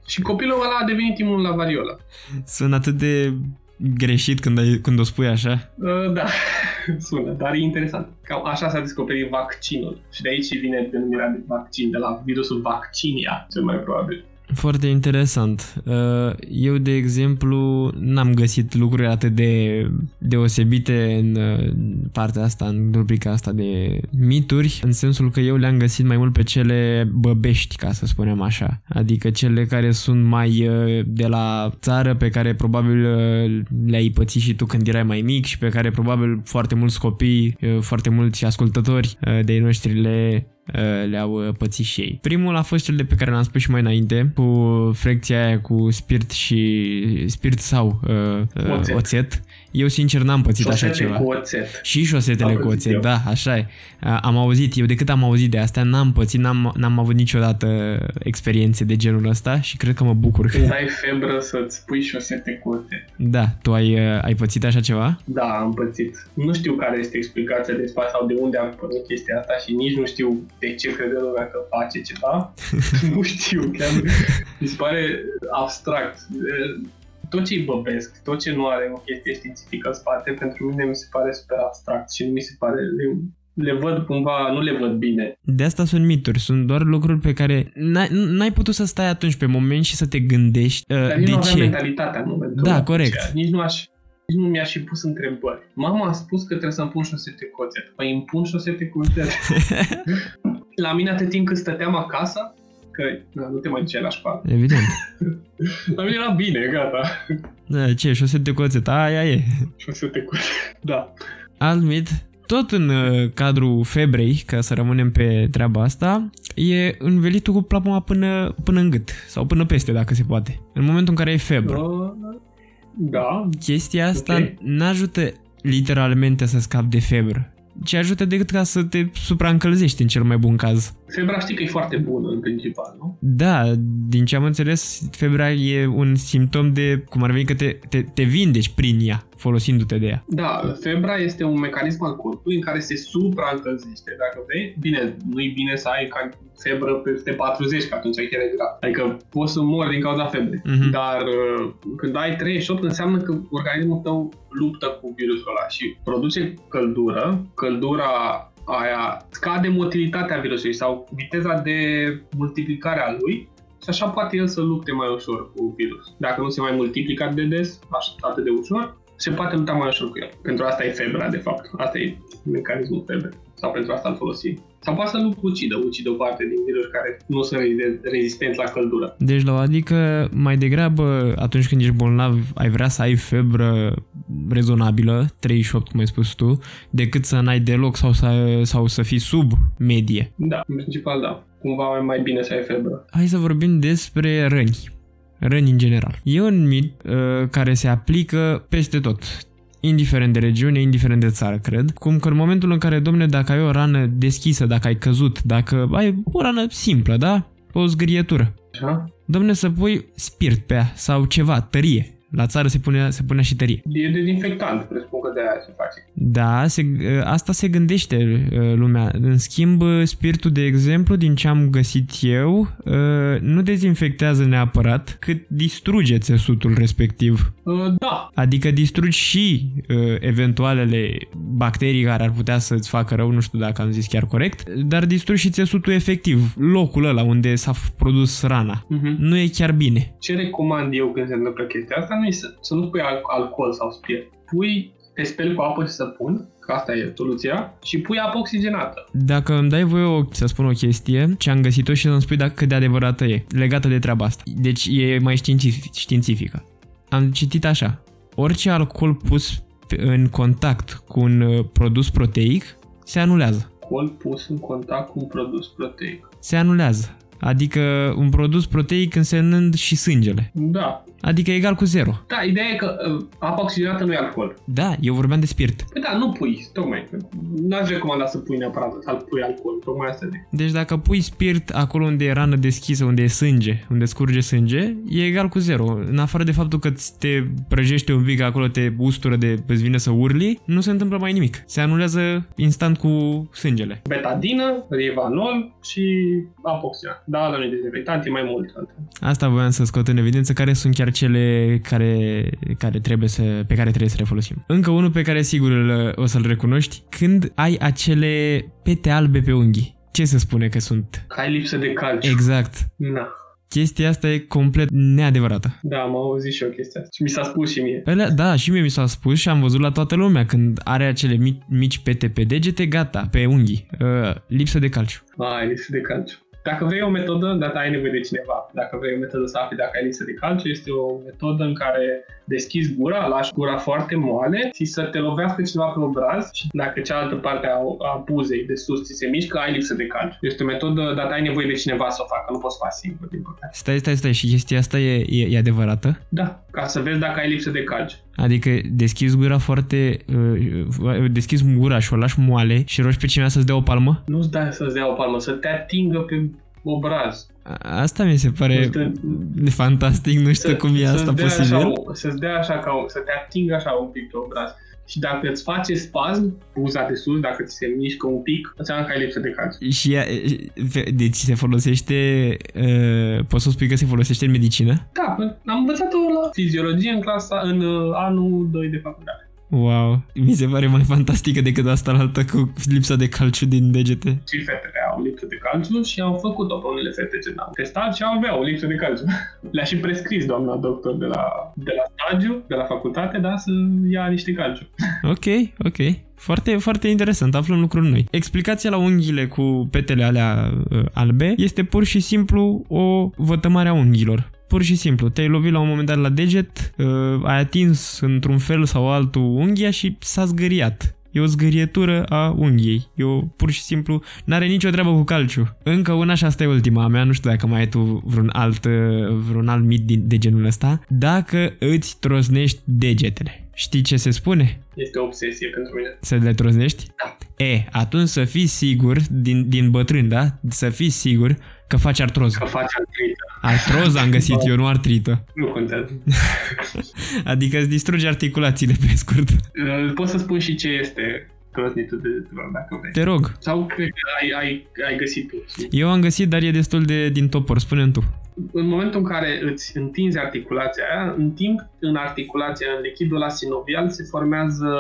Și copilul ăla a devenit imun la variolă. Sunt atât de greșit când, ai, când o spui așa. Uh, da, sună, dar e interesant. Cam așa s-a descoperit vaccinul. Și de aici vine denumirea de vaccin, de la virusul vaccinia, cel mai probabil. Foarte interesant. Uh, Eu, de exemplu, n-am găsit lucruri atât de deosebite în uh, partea asta, în rubrica asta de mituri, în sensul că eu le-am găsit mai mult pe cele băbești, ca să spunem așa. Adică cele care sunt mai uh, de la țară, pe care probabil uh, le-ai pățit și tu când erai mai mic și pe care probabil foarte mulți copii, uh, foarte mulți ascultători uh, de noștri le uh, le-au uh, pățit și ei. Primul a fost cel de pe care l-am spus și mai înainte, cu frecția aia cu spirit și spirit sau uh, uh, Oțet. oțet. Eu sincer n-am pățit așa Șosete ceva. cu oțet. Și șosetele Am cu pățit oțet, eu. da, așa e. Uh, Am auzit, eu de cât am auzit de astea, n-am pățit, n-am, n-am avut niciodată experiențe de genul ăsta și cred că mă bucur. Când ai febră să-ți pui șosete cu oțet. Da, tu ai, uh, ai pățit așa ceva? Da, am pățit. Nu știu care este explicația de spate sau de unde am pornit chestia asta și nici nu știu de ce crede lumea că face ceva. nu știu, chiar mi se pare abstract. Tot ce-i băbesc, tot ce nu are o chestie științifică în spate, pentru mine mi se pare super abstract și nu mi se pare... Le, le văd cumva, nu le văd bine. De asta sunt mituri, sunt doar lucruri pe care n-ai, n-ai putut să stai atunci pe moment și să te gândești uh, Dar nici de nu aveam ce. mentalitatea în momentul Da, ăla. corect. Deci, Nici nu aș nici nu mi-aș fi pus întrebări. Mama a spus că trebuie să-mi pun șosete cu oțet. Păi îmi pun șosete cu oțet. la mine atât timp cât stăteam acasă, că na, nu te mai duceai la școală. Evident. La mine era bine, gata. Da, ce, șosete cu oțet, aia e. Șosete cu oțet. Da. Altmit, tot în uh, cadrul febrei, ca să rămânem pe treaba asta, e învelitul cu plapuma până, până în gât, sau până peste, dacă se poate. În momentul în care ai febră. Uh, da. Chestia asta Ok. n-ajută literalmente să scapi de febră, ci ajută decât ca să te supraîncălzești în cel mai bun caz. Febra știi că e foarte bună în principal, nu? Da, din ce am înțeles, febra e un simptom de, cum ar veni, că te, te, te vindeci prin ea, folosindu-te de ea. Da, febra este un mecanism al corpului în care se supraîncălzește. Dacă vrei, bine, nu-i bine să ai ca febră peste 40, că atunci e chiar e grav. Adică poți să mori din cauza febrei. Mhm. Dar uh, când ai 38, înseamnă că organismul tău luptă cu virusul ăla și produce căldură. Căldura aia scade motilitatea virusului sau viteza de multiplicare a lui și așa poate el să lupte mai ușor cu virus. Dacă nu se mai multiplică atât de des, așa, atât de ușor, se poate lupta mai ușor cu el. Pentru asta e febra, de fapt. Asta e mecanismul febrei. Sau pentru asta îl folosim. Sau poate să nu ucidă, ucidă o parte din virus care nu sunt re- rezistenți la căldură. Deci, la o adică, mai degrabă, atunci când ești bolnav, ai vrea să ai febră rezonabilă, 38, cum ai spus tu, decât să n-ai deloc sau să, sau să fii sub medie. Da, în principal da. Cumva e mai bine să ai febră. Hai să vorbim despre răni. Răni în general. E un mit uh, care se aplică peste tot. Indiferent de regiune, indiferent de țară, cred. Cum că în momentul în care, domne, dacă ai o rană deschisă, dacă ai căzut, dacă ai o rană simplă, da? O zgârietură. Așa? Domne, să pui spirit pe ea sau ceva, tărie. La țară se punea, se punea și tărie. E dezinfectant, presupun că de aia se face. Da, se, asta se gândește uh, lumea. În schimb, spiritul, de exemplu, din ce am găsit eu, uh, nu dezinfectează neapărat, cât distruge țesutul respectiv. Uh, da. Adică distrugi și eventualele bacterii care ar putea să-ți facă rău, nu știu dacă am zis chiar corect, dar distrugi și țesutul efectiv, locul ăla unde s-a produs rana. Uh-huh. Nu e chiar bine. Ce recomand eu când se întâmplă chestia asta nu e să, să nu pui alcool sau spirit. Pui, te speli cu apă și săpun, că asta e soluția, și pui apă oxigenată. Dacă îmi dai voie o, să spun o chestie, ce am găsit-o și să-mi spui dacă cât de adevărată e, legată de treaba asta. Deci e mai științific, științifică. Am citit așa. Orice alcool pus în contact cu un uh, produs proteic se anulează. Alcool pus în contact cu un produs proteic. Se anulează. Adică un produs proteic însemnând și sângele. Da. Adică egal cu zero. Da, ideea e că uh, apa oxigenată nu e alcool. Da, eu vorbeam de spirit. Păi da, nu pui, tocmai. N-aș recomanda să pui neapărat să pui alcool, tocmai asta zic. Deci dacă pui spirit acolo unde e rană deschisă, unde e sânge, unde scurge sânge, e egal cu zero. În afară de faptul că te prăjește un pic acolo, te ustură de îți vine să urli, nu se întâmplă mai nimic. Se anulează instant cu sângele. Betadină, rivanol și apă oxigenată. Da, dar nu e dezinfectant, e mai mult. Asta voiam să scot în evidență care sunt chiar cele care, care trebuie să, pe care trebuie să le folosim. Încă unul pe care sigur o să-l recunoști, când ai acele pete albe pe unghii. Ce se spune că sunt? Că ai lipsă de calciu. Exact. Da. Chestia asta e complet neadevărată. Da, am auzit și eu chestia asta. Și mi s-a spus și mie. Alea, da, și mie mi s-a spus și am văzut la toată lumea când are acele mici, mici pete pe degete, gata, pe unghii. Uh, lipsă de calciu. Ai, lipsă de calciu. Dacă vrei o metodă, dar ai nevoie de cineva. Dacă vrei o metodă să afli dacă ai lipsă de calciu, este o metodă în care deschizi gura, lași gura foarte moale și să te lovească cineva pe obraz și dacă cealaltă parte a, a buzei de sus ți se mișcă, ai lipsă de calciu. Este o metodă, dar ai nevoie de cineva să o facă, nu poți face singur, din păcate. Stai, stai, stai, și chestia asta e, e, e adevărată? Da, ca să vezi dacă ai lipsă de calciu. Adică deschizi gura foarte... Uh, deschizi gura și o lași moale și rogi pe cineva să-ți dea o palmă? Nu-ți dai să-ți dea o palmă, să te atingă pe obraz. Asta mi se pare stă, fantastic, nu știu să, cum e asta posibil. Așa, să-ți dea așa, ca, să te atingă așa un pic pe obraz. Și dacă îți face spasm, buza de sus, dacă ți se mișcă un pic, înseamnă că ai lipsă de calciu. Și ea, deci se folosește, uh, poți să spui că se folosește în medicină? Da, am învățat-o la fiziologie în clasa, în uh, anul 2 de facultate. Wow, mi se pare mai fantastică decât asta altă cu lipsa de calciu din degete. Și fetele au lipsă de calciu și au făcut-o pe unele fete ce n-au testat și aveau lipsă de calciu. Le-a și prescris doamna doctor de la, de la stagiu, de la facultate, da, să ia niște calciu. Ok, ok. Foarte, foarte interesant, aflăm lucruri noi. Explicația la unghiile cu petele alea uh, albe este pur și simplu o vătămare a unghiilor. Pur și simplu, te-ai lovit la un moment dat la deget, uh, ai atins într-un fel sau altul unghia și s-a zgâriat. E o zgârietură a unghiei. E o, pur și simplu, n-are nicio treabă cu calciu. Încă una și asta e ultima mea, nu știu dacă mai ai tu vreun alt, uh, vreun alt mit de genul ăsta. Dacă îți trosnești degetele. Știi ce se spune? Este o obsesie pentru mine. Să le trosnești? Da. E, atunci să fii sigur, din, din bătrân, da? Să fii sigur că faci artroză. Că faci artrită. Artroză am găsit eu, nu artrită. Nu contează. adică îți distruge articulațiile pe scurt. Uh, pot să spun și ce este trosnitul de dacă vrei. Te rog. Sau cred că ai, ai, ai găsit tu. Eu am găsit, dar e destul de din topor. spune tu. În momentul în care îți întinzi articulația aia, în timp, în articulația, în lichidul ăla sinovial, se formează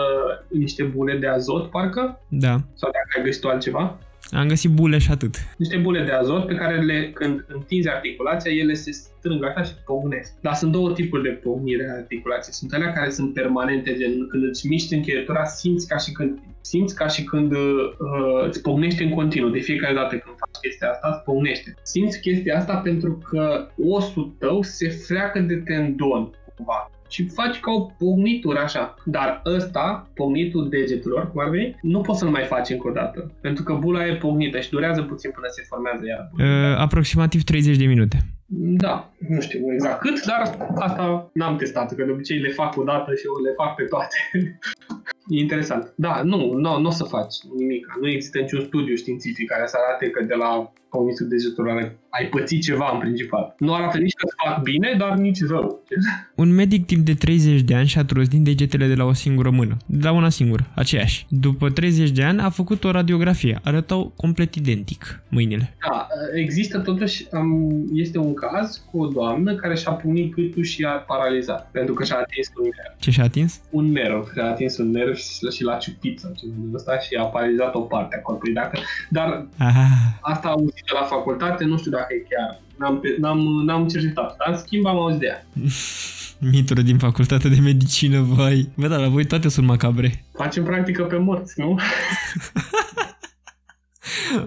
niște bule de azot, parcă? Da. Sau dacă ai găsit tu altceva? Am găsit bule și atât. Niște bule de azot pe care le, când întinzi articulația, ele se strâng așa și pognesc. Dar sunt două tipuri de pognire a articulației. Sunt alea care sunt permanente, gen când îți miști încheietura, simți ca și când simți ca și când uh, îți pognește în continuu. De fiecare dată când faci chestia asta, îți pognește. Simți chestia asta pentru că osul tău se freacă de tendon cumva și faci ca o pognitură așa. Dar ăsta, pognitul degetelor, cum ar veni, nu poți să-l mai faci încă o dată. Pentru că bula e pognită și durează puțin până se formează ea. Uh, aproximativ 30 de minute. Da, nu știu exact cât, dar asta n-am testat, că de obicei le fac o dată și eu le fac pe toate. e interesant. Da, nu, nu, nu o să faci nimic. Nu există niciun studiu științific care să arate că de la pognitul degetelor are ai pățit ceva în principal. Nu arată nici că îți fac bine, dar nici rău. Un medic timp de 30 de ani și-a din degetele de la o singură mână, de la una singură, aceeași. După 30 de ani a făcut o radiografie, arătau complet identic mâinile. Da, există totuși, este un caz cu o doamnă care și-a punit câtul și a paralizat, pentru că și-a atins un nerv. Ce și-a atins? Un nerv, și-a atins un nerv și, și l-a ciupit sau ceva de ăsta și a paralizat o parte a corpului. Dacă, dar Aha. asta a auzit la facultate, nu știu dacă e chiar. N-am, n-am, n-am cercetat, dar în schimb am auzit de ea. Mituri din facultatea de medicină, vai. Bă, da, la voi toate sunt macabre. Facem practică pe morți, nu?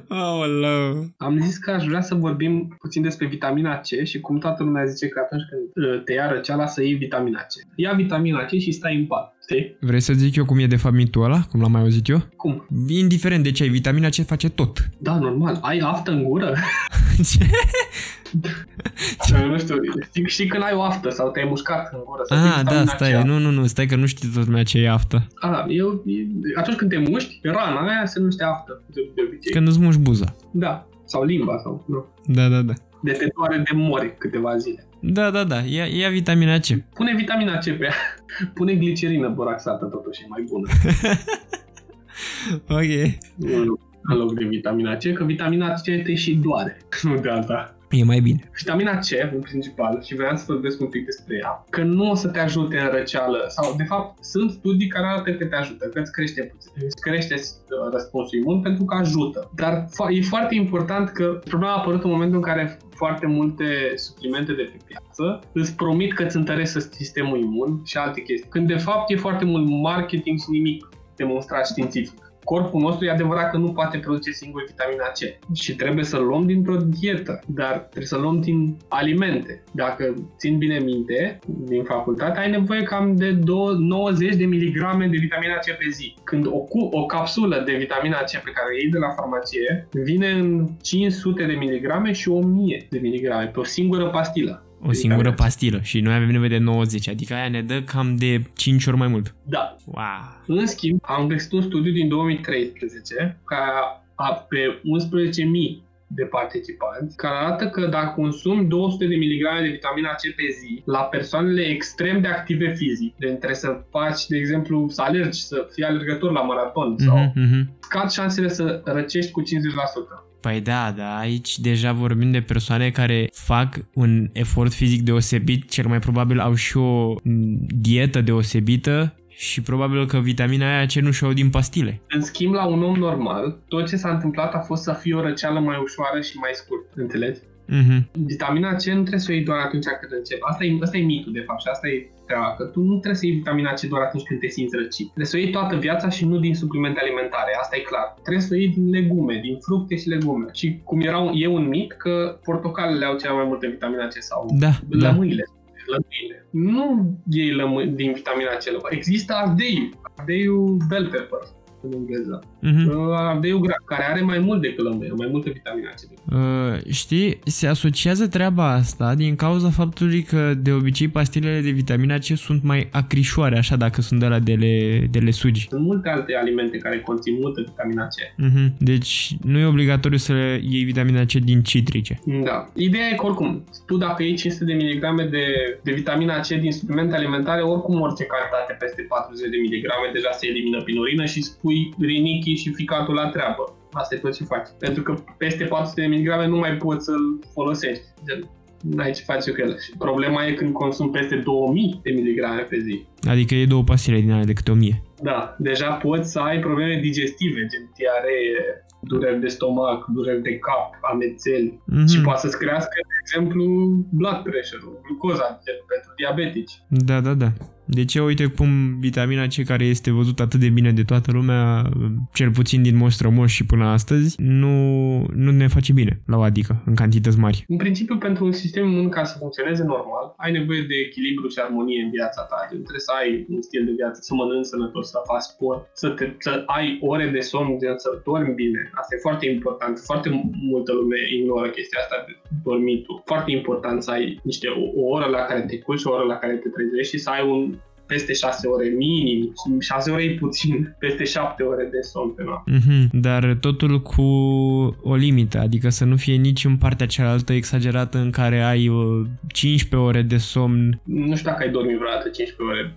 Aoleu. Am zis că aș vrea să vorbim puțin despre vitamina C și cum toată lumea zice că atunci când uh, te ia răceala să iei vitamina C. Ia vitamina C și stai în pat. Știi? Vrei să zic eu cum e de fapt mitul ăla? Cum l-am mai auzit eu? Cum? Indiferent de ce ai, vitamina C face tot. Da, normal. Ai aftă în gură? ce? nu știu, știi, știi când ai o aftă sau te-ai mușcat în gură. Ah, da, stai, aceea. nu, nu, nu, stai că nu știi tot lumea ce e aftă. Ah, eu, atunci când te muști, rana aia se numește aftă, de, de obicei. Când îți muști buza. Da, sau limba, sau, nu. Da, da, da. De te doare de mori câteva zile. Da, da, da, ia, ia vitamina C. Pune vitamina C pe ea. Pune glicerină boraxată totuși, e mai bună. ok. În loc de vitamina C, că vitamina C te și doare, nu de alta. E mai bine. Vitamina C, în principal, și vreau să vorbesc un pic despre ea, că nu o să te ajute în răceală, sau de fapt sunt studii care arată că te ajută, că îți crește, îți crește uh, răspunsul imun pentru că ajută. Dar e foarte important că problema a apărut în momentul în care foarte multe suplimente de pe piață îți promit că îți întăresc sistemul imun și alte chestii. Când de fapt e foarte mult marketing și nimic demonstrat științific corpul nostru e adevărat că nu poate produce singur vitamina C și trebuie să luăm dintr-o dietă, dar trebuie să luăm din alimente. Dacă țin bine minte, din facultate, ai nevoie cam de 90 de miligrame de vitamina C pe zi. Când o, o capsulă de vitamina C pe care o iei de la farmacie vine în 500 de miligrame și 1000 de miligrame pe o singură pastilă. O singură pastilă și noi avem nevoie de 90, adică aia ne dă cam de 5 ori mai mult. Da. Wow. În schimb, am găsit un studiu din 2013 care a, pe 11.000 de participanți, care arată că dacă consumi 200 de miligrame de vitamina C pe zi la persoanele extrem de active fizic, de trebuie să faci, de exemplu, să alergi, să fii alergător la maraton mm-hmm, sau mm-hmm. scad șansele să răcești cu 50%. Păi da, da, aici deja vorbim de persoane care fac un efort fizic deosebit, cel mai probabil au și o dietă deosebită și probabil că vitamina aia ce nu și-o din pastile. În schimb, la un om normal, tot ce s-a întâmplat a fost să fie o răceală mai ușoară și mai scurt. Înțelegi? Mm-hmm. Vitamina C nu trebuie să o iei doar atunci când începi. Asta e, asta e mitul, de fapt, și asta e treaba, că tu nu trebuie să iei vitamina C doar atunci când te simți răcit. Trebuie să o iei toată viața și nu din suplimente alimentare, asta e clar. Trebuie să o iei din legume, din fructe și legume. Și cum era un, e un mit că portocalele au cea mai multe vitamina C sau da, lămâile. Da lămâile. Nu iei lămâi din vitamina C. Există ardei, ardeiul bell pepper, în engleză. Uh-huh. Ardeiul gras, care are mai mult decât lămâie, mai multe vitamine C. Uh, știi, se asociază treaba asta din cauza faptului că de obicei pastilele de vitamina C sunt mai acrișoare, așa dacă sunt de la de le, de le sugi. Sunt multe alte alimente care conțin multă vitamina C. Uh-huh. Deci nu e obligatoriu să iei vitamina C din citrice. Da. Ideea e că oricum, tu dacă iei 500 de miligrame de, de vitamina C din suplimente alimentare, oricum orice cantitate peste 40 de miligrame deja se elimină prin urină și spui pui rinichii și ficatul la treabă. Asta e tot ce faci. Pentru că peste 400 de miligrame nu mai poți să-l folosești. Gen, n-ai ce face cu el. Și problema e când consum peste 2000 de miligrame pe zi. Adică e două pastile din alea de câte 1000. Da, deja poți să ai probleme digestive, gen diaree, dureri de stomac, dureri de cap, amețeli mm-hmm. și poate să-ți crească, de exemplu, blood pressure-ul, glucoza pentru diabetici. Da, da, da. De ce, uite cum vitamina C, care este văzută atât de bine de toată lumea, cel puțin din moș și până astăzi, nu, nu ne face bine la o adică, în cantități mari. În principiu, pentru un sistem imun ca să funcționeze normal, ai nevoie de echilibru și armonie în viața ta. Trebuie să ai un stil de viață, să mănânci sănătos, să faci sport, să, te, să ai ore de somn, să dormi bine. Asta e foarte important. Foarte multă lume ignoră chestia asta de dormitul. Foarte important să ai niște o, o oră la care te culci, o oră la care te trezești și să ai un peste 6 ore minim, 6 ore e puțin, peste 7 ore de somn pe noapte. Mm-hmm. Dar totul cu o limită, adică să nu fie nici în partea cealaltă exagerată în care ai 15 uh, ore de somn. Nu știu dacă ai dormit vreodată 15 ore.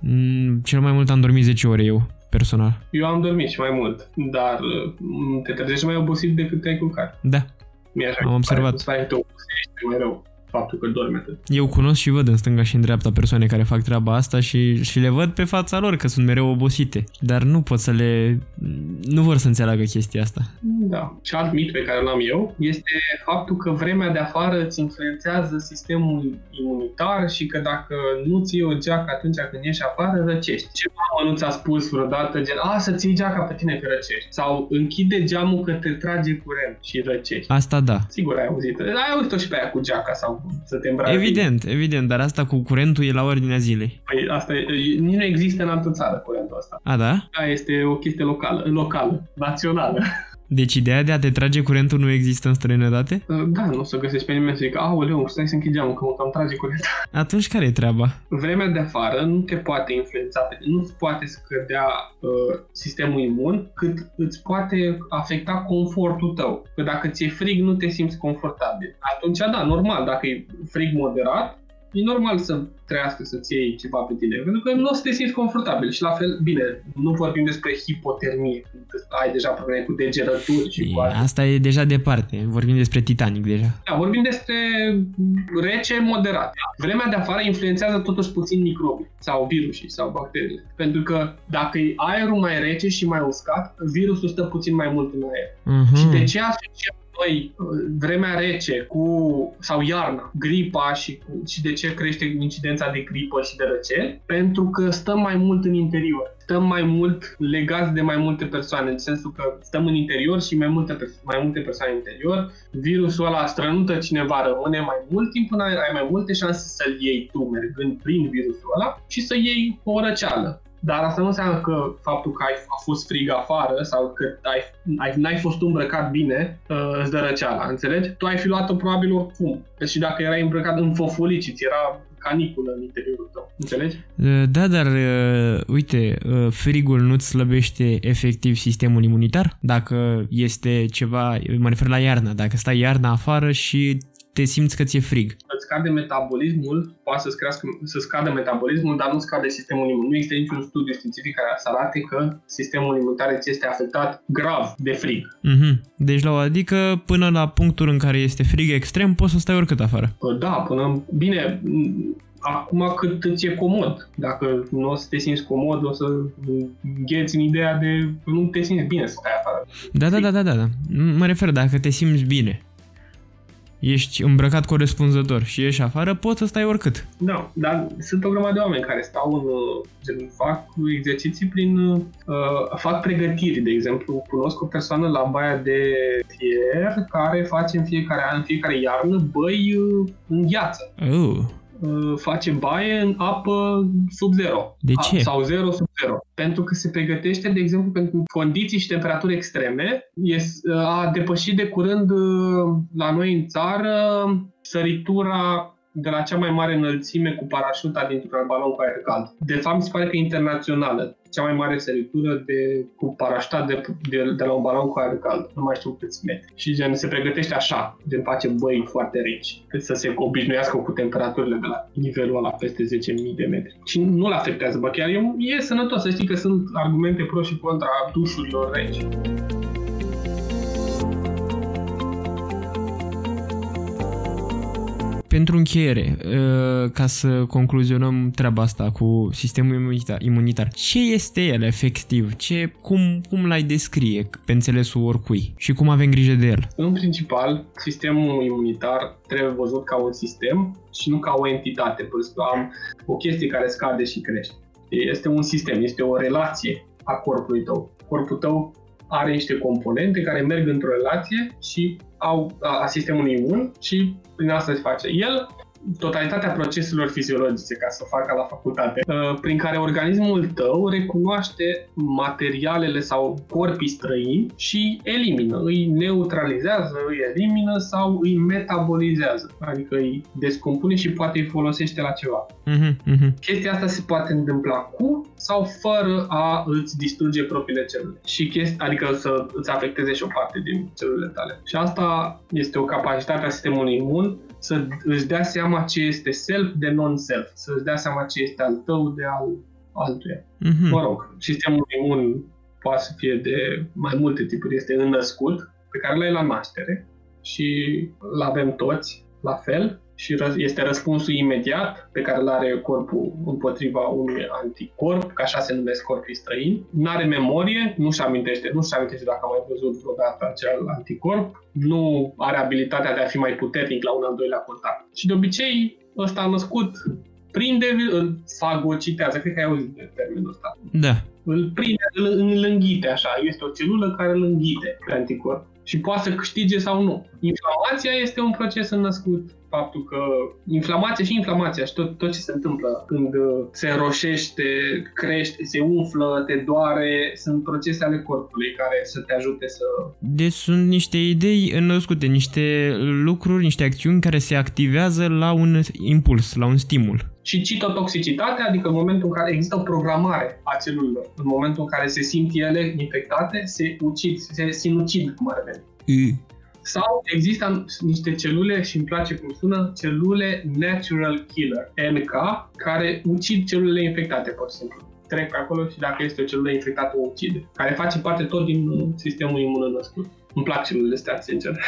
Mm, cel mai mult am dormit 10 ore eu personal. Eu am dormit și mai mult, dar uh, te trezești mai obosit decât te-ai culcat. Da. Mi-e așa am observat. Stai, te obosești mai rău faptul că dorme atât. Eu cunosc și văd în stânga și în dreapta persoane care fac treaba asta și, și le văd pe fața lor că sunt mereu obosite. Dar nu pot să le... nu vor să înțeleagă chestia asta. Da. Și alt mit pe care l-am eu este faptul că vremea de afară îți influențează sistemul imunitar și că dacă nu ții o geacă atunci când ieși afară, răcești. Ce mamă nu ți-a spus vreodată gen, a, să ții geaca pe tine că răcești. Sau închide geamul că te trage curent și răcești. Asta da. Sigur ai auzit. Ai auzit-o și pe aia cu geaca sau să te îmbraci. Evident, evident, dar asta cu curentul e la ordinea zilei. Păi asta e, nici nu există în altă țară curentul ăsta. A, da? Da, este o chestie locală, locală, națională. Deci ideea de a te trage curentul nu există în străinătate? Uh, da, nu o să găsești pe nimeni să zică, aoleu, stai să închid geamul, că mă cam trage curentul. Atunci care e treaba? Vremea de afară nu te poate influența, nu îți poate scădea uh, sistemul imun, cât îți poate afecta confortul tău. Că dacă ți-e frig, nu te simți confortabil. Atunci, da, normal, dacă e frig moderat, e normal să trăiască să-ți iei ceva pe tine, pentru că nu o să te simți confortabil și la fel, bine, nu vorbim despre hipotermie, ai deja probleme cu degerături și cu Asta e deja departe, vorbim despre Titanic deja. Da, vorbim despre rece moderat. Vremea de afară influențează totuși puțin microbii sau virusii sau bacteriile, pentru că dacă e aerul mai rece și mai uscat, virusul stă puțin mai mult în aer. Uh-huh. Și de ce asociem noi vremea rece cu, sau iarna, gripa și, cu, și de ce crește incidența de gripă și de răceli? Pentru că stăm mai mult în interior. Stăm mai mult legați de mai multe persoane, în sensul că stăm în interior și mai multe, mai multe persoane în interior. Virusul ăla strănută cineva, rămâne mai mult timp până ai mai multe șanse să-l iei tu mergând prin virusul ăla și să iei o răceală. Dar asta nu înseamnă că faptul că ai, a fost frig afară sau că ai, ai, n-ai fost îmbrăcat bine uh, îți dă răceala, înțelegi? Tu ai fi luat-o probabil oricum. Deci și dacă erai îmbrăcat în fofolici, ți era caniculă în interiorul tău, înțelegi? Uh, da, dar uh, uite, uh, frigul nu-ți slăbește efectiv sistemul imunitar? Dacă este ceva, mă refer la iarnă, dacă stai iarna afară și te simți că ți-e frig. Îți scade metabolismul, poate să, crească, să scadă metabolismul, dar nu scade sistemul imun. Nu există niciun studiu științific care să arate că sistemul imunitar ți este afectat grav de frig. Mm-hmm. Deci la o adică până la punctul în care este frig extrem poți să stai oricât afară. Da, până... Bine, acum cât îți e comod. Dacă nu o să te simți comod, o să gheți în ideea de nu te simți bine să stai afară. Da, da, da, da, da, da. Mă refer dacă te simți bine ești îmbrăcat corespunzător și ieși afară, poți să stai oricât. Da, dar sunt o grămadă de oameni care stau în, gen, fac exerciții prin, uh, fac pregătiri, de exemplu, cunosc o persoană la Baia de Fier care face în fiecare an, în fiecare iarnă, băi uh, în gheață. Oh. Uh, face baie în apă sub zero. De ce? Sau zero sub zero. Pentru că se pregătește, de exemplu, pentru condiții și temperaturi extreme. a depășit de curând uh, la noi în țară săritura de la cea mai mare înălțime cu parașuta dintr-un balon cu aer cald. De fapt, mi se pare că e internațională. Cea mai mare săritură de, cu parașuta de, de, de la un balon cu aer cald. Nu mai știu câți metri. Și gen, se pregătește așa, gen face băi foarte reci, cât să se obișnuiască cu temperaturile de la nivelul ăla peste 10.000 de metri. Și nu-l afectează, bă, chiar e, e sănătos. Să știi că sunt argumente pro și contra dușurilor reci. Pentru încheiere, uh, ca să concluzionăm treaba asta cu sistemul imunitar, ce este el efectiv? Ce, cum, cum l-ai descrie pe înțelesul oricui? Și cum avem grijă de el? În principal, sistemul imunitar trebuie văzut ca un sistem și nu ca o entitate. Pur și am o chestie care scade și crește. Este un sistem, este o relație a corpului tău. Corpul tău are niște componente care merg într-o relație și au a, a sistemului imun și prin asta se face. El totalitatea proceselor fiziologice, ca să facă la facultate, uh, prin care organismul tău recunoaște materialele sau corpii străini și elimină, îi neutralizează, îi elimină sau îi metabolizează, adică îi descompune și poate îi folosește la ceva. Uh-huh, uh-huh. Chestia asta se poate întâmpla cu sau fără a îți distruge propriile celule. Și chesti, adică să îți afecteze și o parte din celulele tale. Și asta este o capacitate a sistemului imun să își dea seama ce este self de non-self, să își dea seama ce este al tău de al altuia. Uh-huh. Mă rog, sistemul imun poate să fie de mai multe tipuri. Este înnăscut, pe care l-ai la naștere și îl avem toți la fel și este răspunsul imediat pe care îl are corpul împotriva unui anticorp, ca așa se numesc corpii străini. Nu are memorie, nu-și amintește, nu-și amintește dacă a mai văzut vreodată acel anticorp, nu are abilitatea de a fi mai puternic la un al doilea contact. Și de obicei, ăsta a născut prinde, îl fagocitează, cred că ai auzit de termenul ăsta. Da. Îl prinde, îl, îl înghite așa, este o celulă care îl înghite pe anticorp și poate să câștige sau nu. Inflamația este un proces înnăscut faptul că inflamația și inflamația și tot, tot ce se întâmplă când uh, se roșește, crește, se umflă, te doare, sunt procese ale corpului care să te ajute să... Deci sunt niște idei înnăscute, niște lucruri, niște acțiuni care se activează la un impuls, la un stimul. Și citotoxicitatea, adică în momentul în care există o programare a celulelor, în momentul în care se simt ele infectate, se ucid, se sinucid, cum ar veni. Sau există niște celule, și îmi place cum sună, celule Natural Killer, NK, care ucid celulele infectate, pur și simplu. Trec pe acolo și dacă este o celulă infectată, o ucide. Care face parte tot din sistemul imun născut. Îmi plac celulele astea, sincer.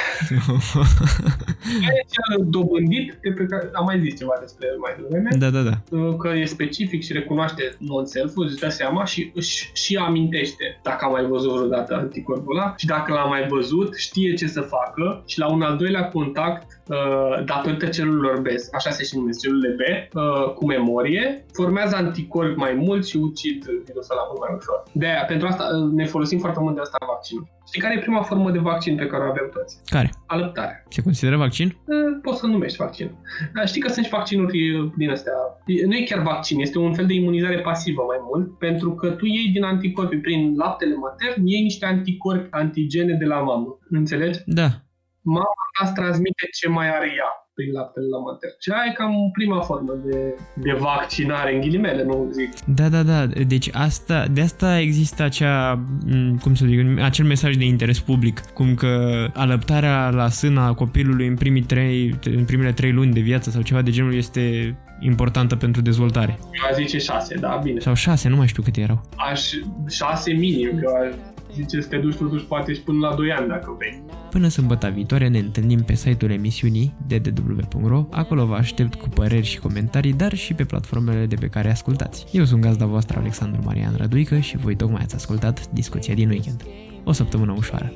e cel dobândit, de pe care am mai zis ceva despre el mai devreme. Da, da, da. Că e specific și recunoaște non-self-ul, își dă seama și își și amintește dacă a mai văzut vreodată anticorpul ăla și dacă l-a mai văzut, știe ce să facă și la un al doilea contact Uh, datorită celulelor B, așa se și numesc celulele B, uh, cu memorie, formează anticorpi mai mult și ucid virusul ăla mult mai ușor. De aia, pentru asta uh, ne folosim foarte mult de asta vaccinul. Știi care e prima formă de vaccin pe care o avem toți? Care? Alăptarea. Se consideră vaccin? Poți să numești vaccin. Dar știi că sunt și vaccinuri din astea. Nu e chiar vaccin, este un fel de imunizare pasivă mai mult, pentru că tu iei din anticorpi prin laptele matern, iei niște anticorpi antigene de la mamă. Înțelegi? Da mama ta îți transmite ce mai are ea prin laptele la mater. Și aia e cam prima formă de, de vaccinare, în ghilimele, nu zic. Da, da, da. Deci asta, de asta există acea, cum să zic, acel mesaj de interes public, cum că alăptarea la sâna copilului în, primii trei, în primele trei luni de viață sau ceva de genul este importantă pentru dezvoltare. Eu aș zice șase, da, bine. Sau șase, nu mai știu câte erau. Aș șase minim, că aș zice să te duci totuși poate și până la 2 ani dacă vrei. Până sâmbătă viitoare ne întâlnim pe site-ul emisiunii ddw.ro, acolo vă aștept cu păreri și comentarii, dar și pe platformele de pe care ascultați. Eu sunt gazda voastră Alexandru Marian Răduică și voi tocmai ați ascultat discuția din weekend. O săptămână ușoară!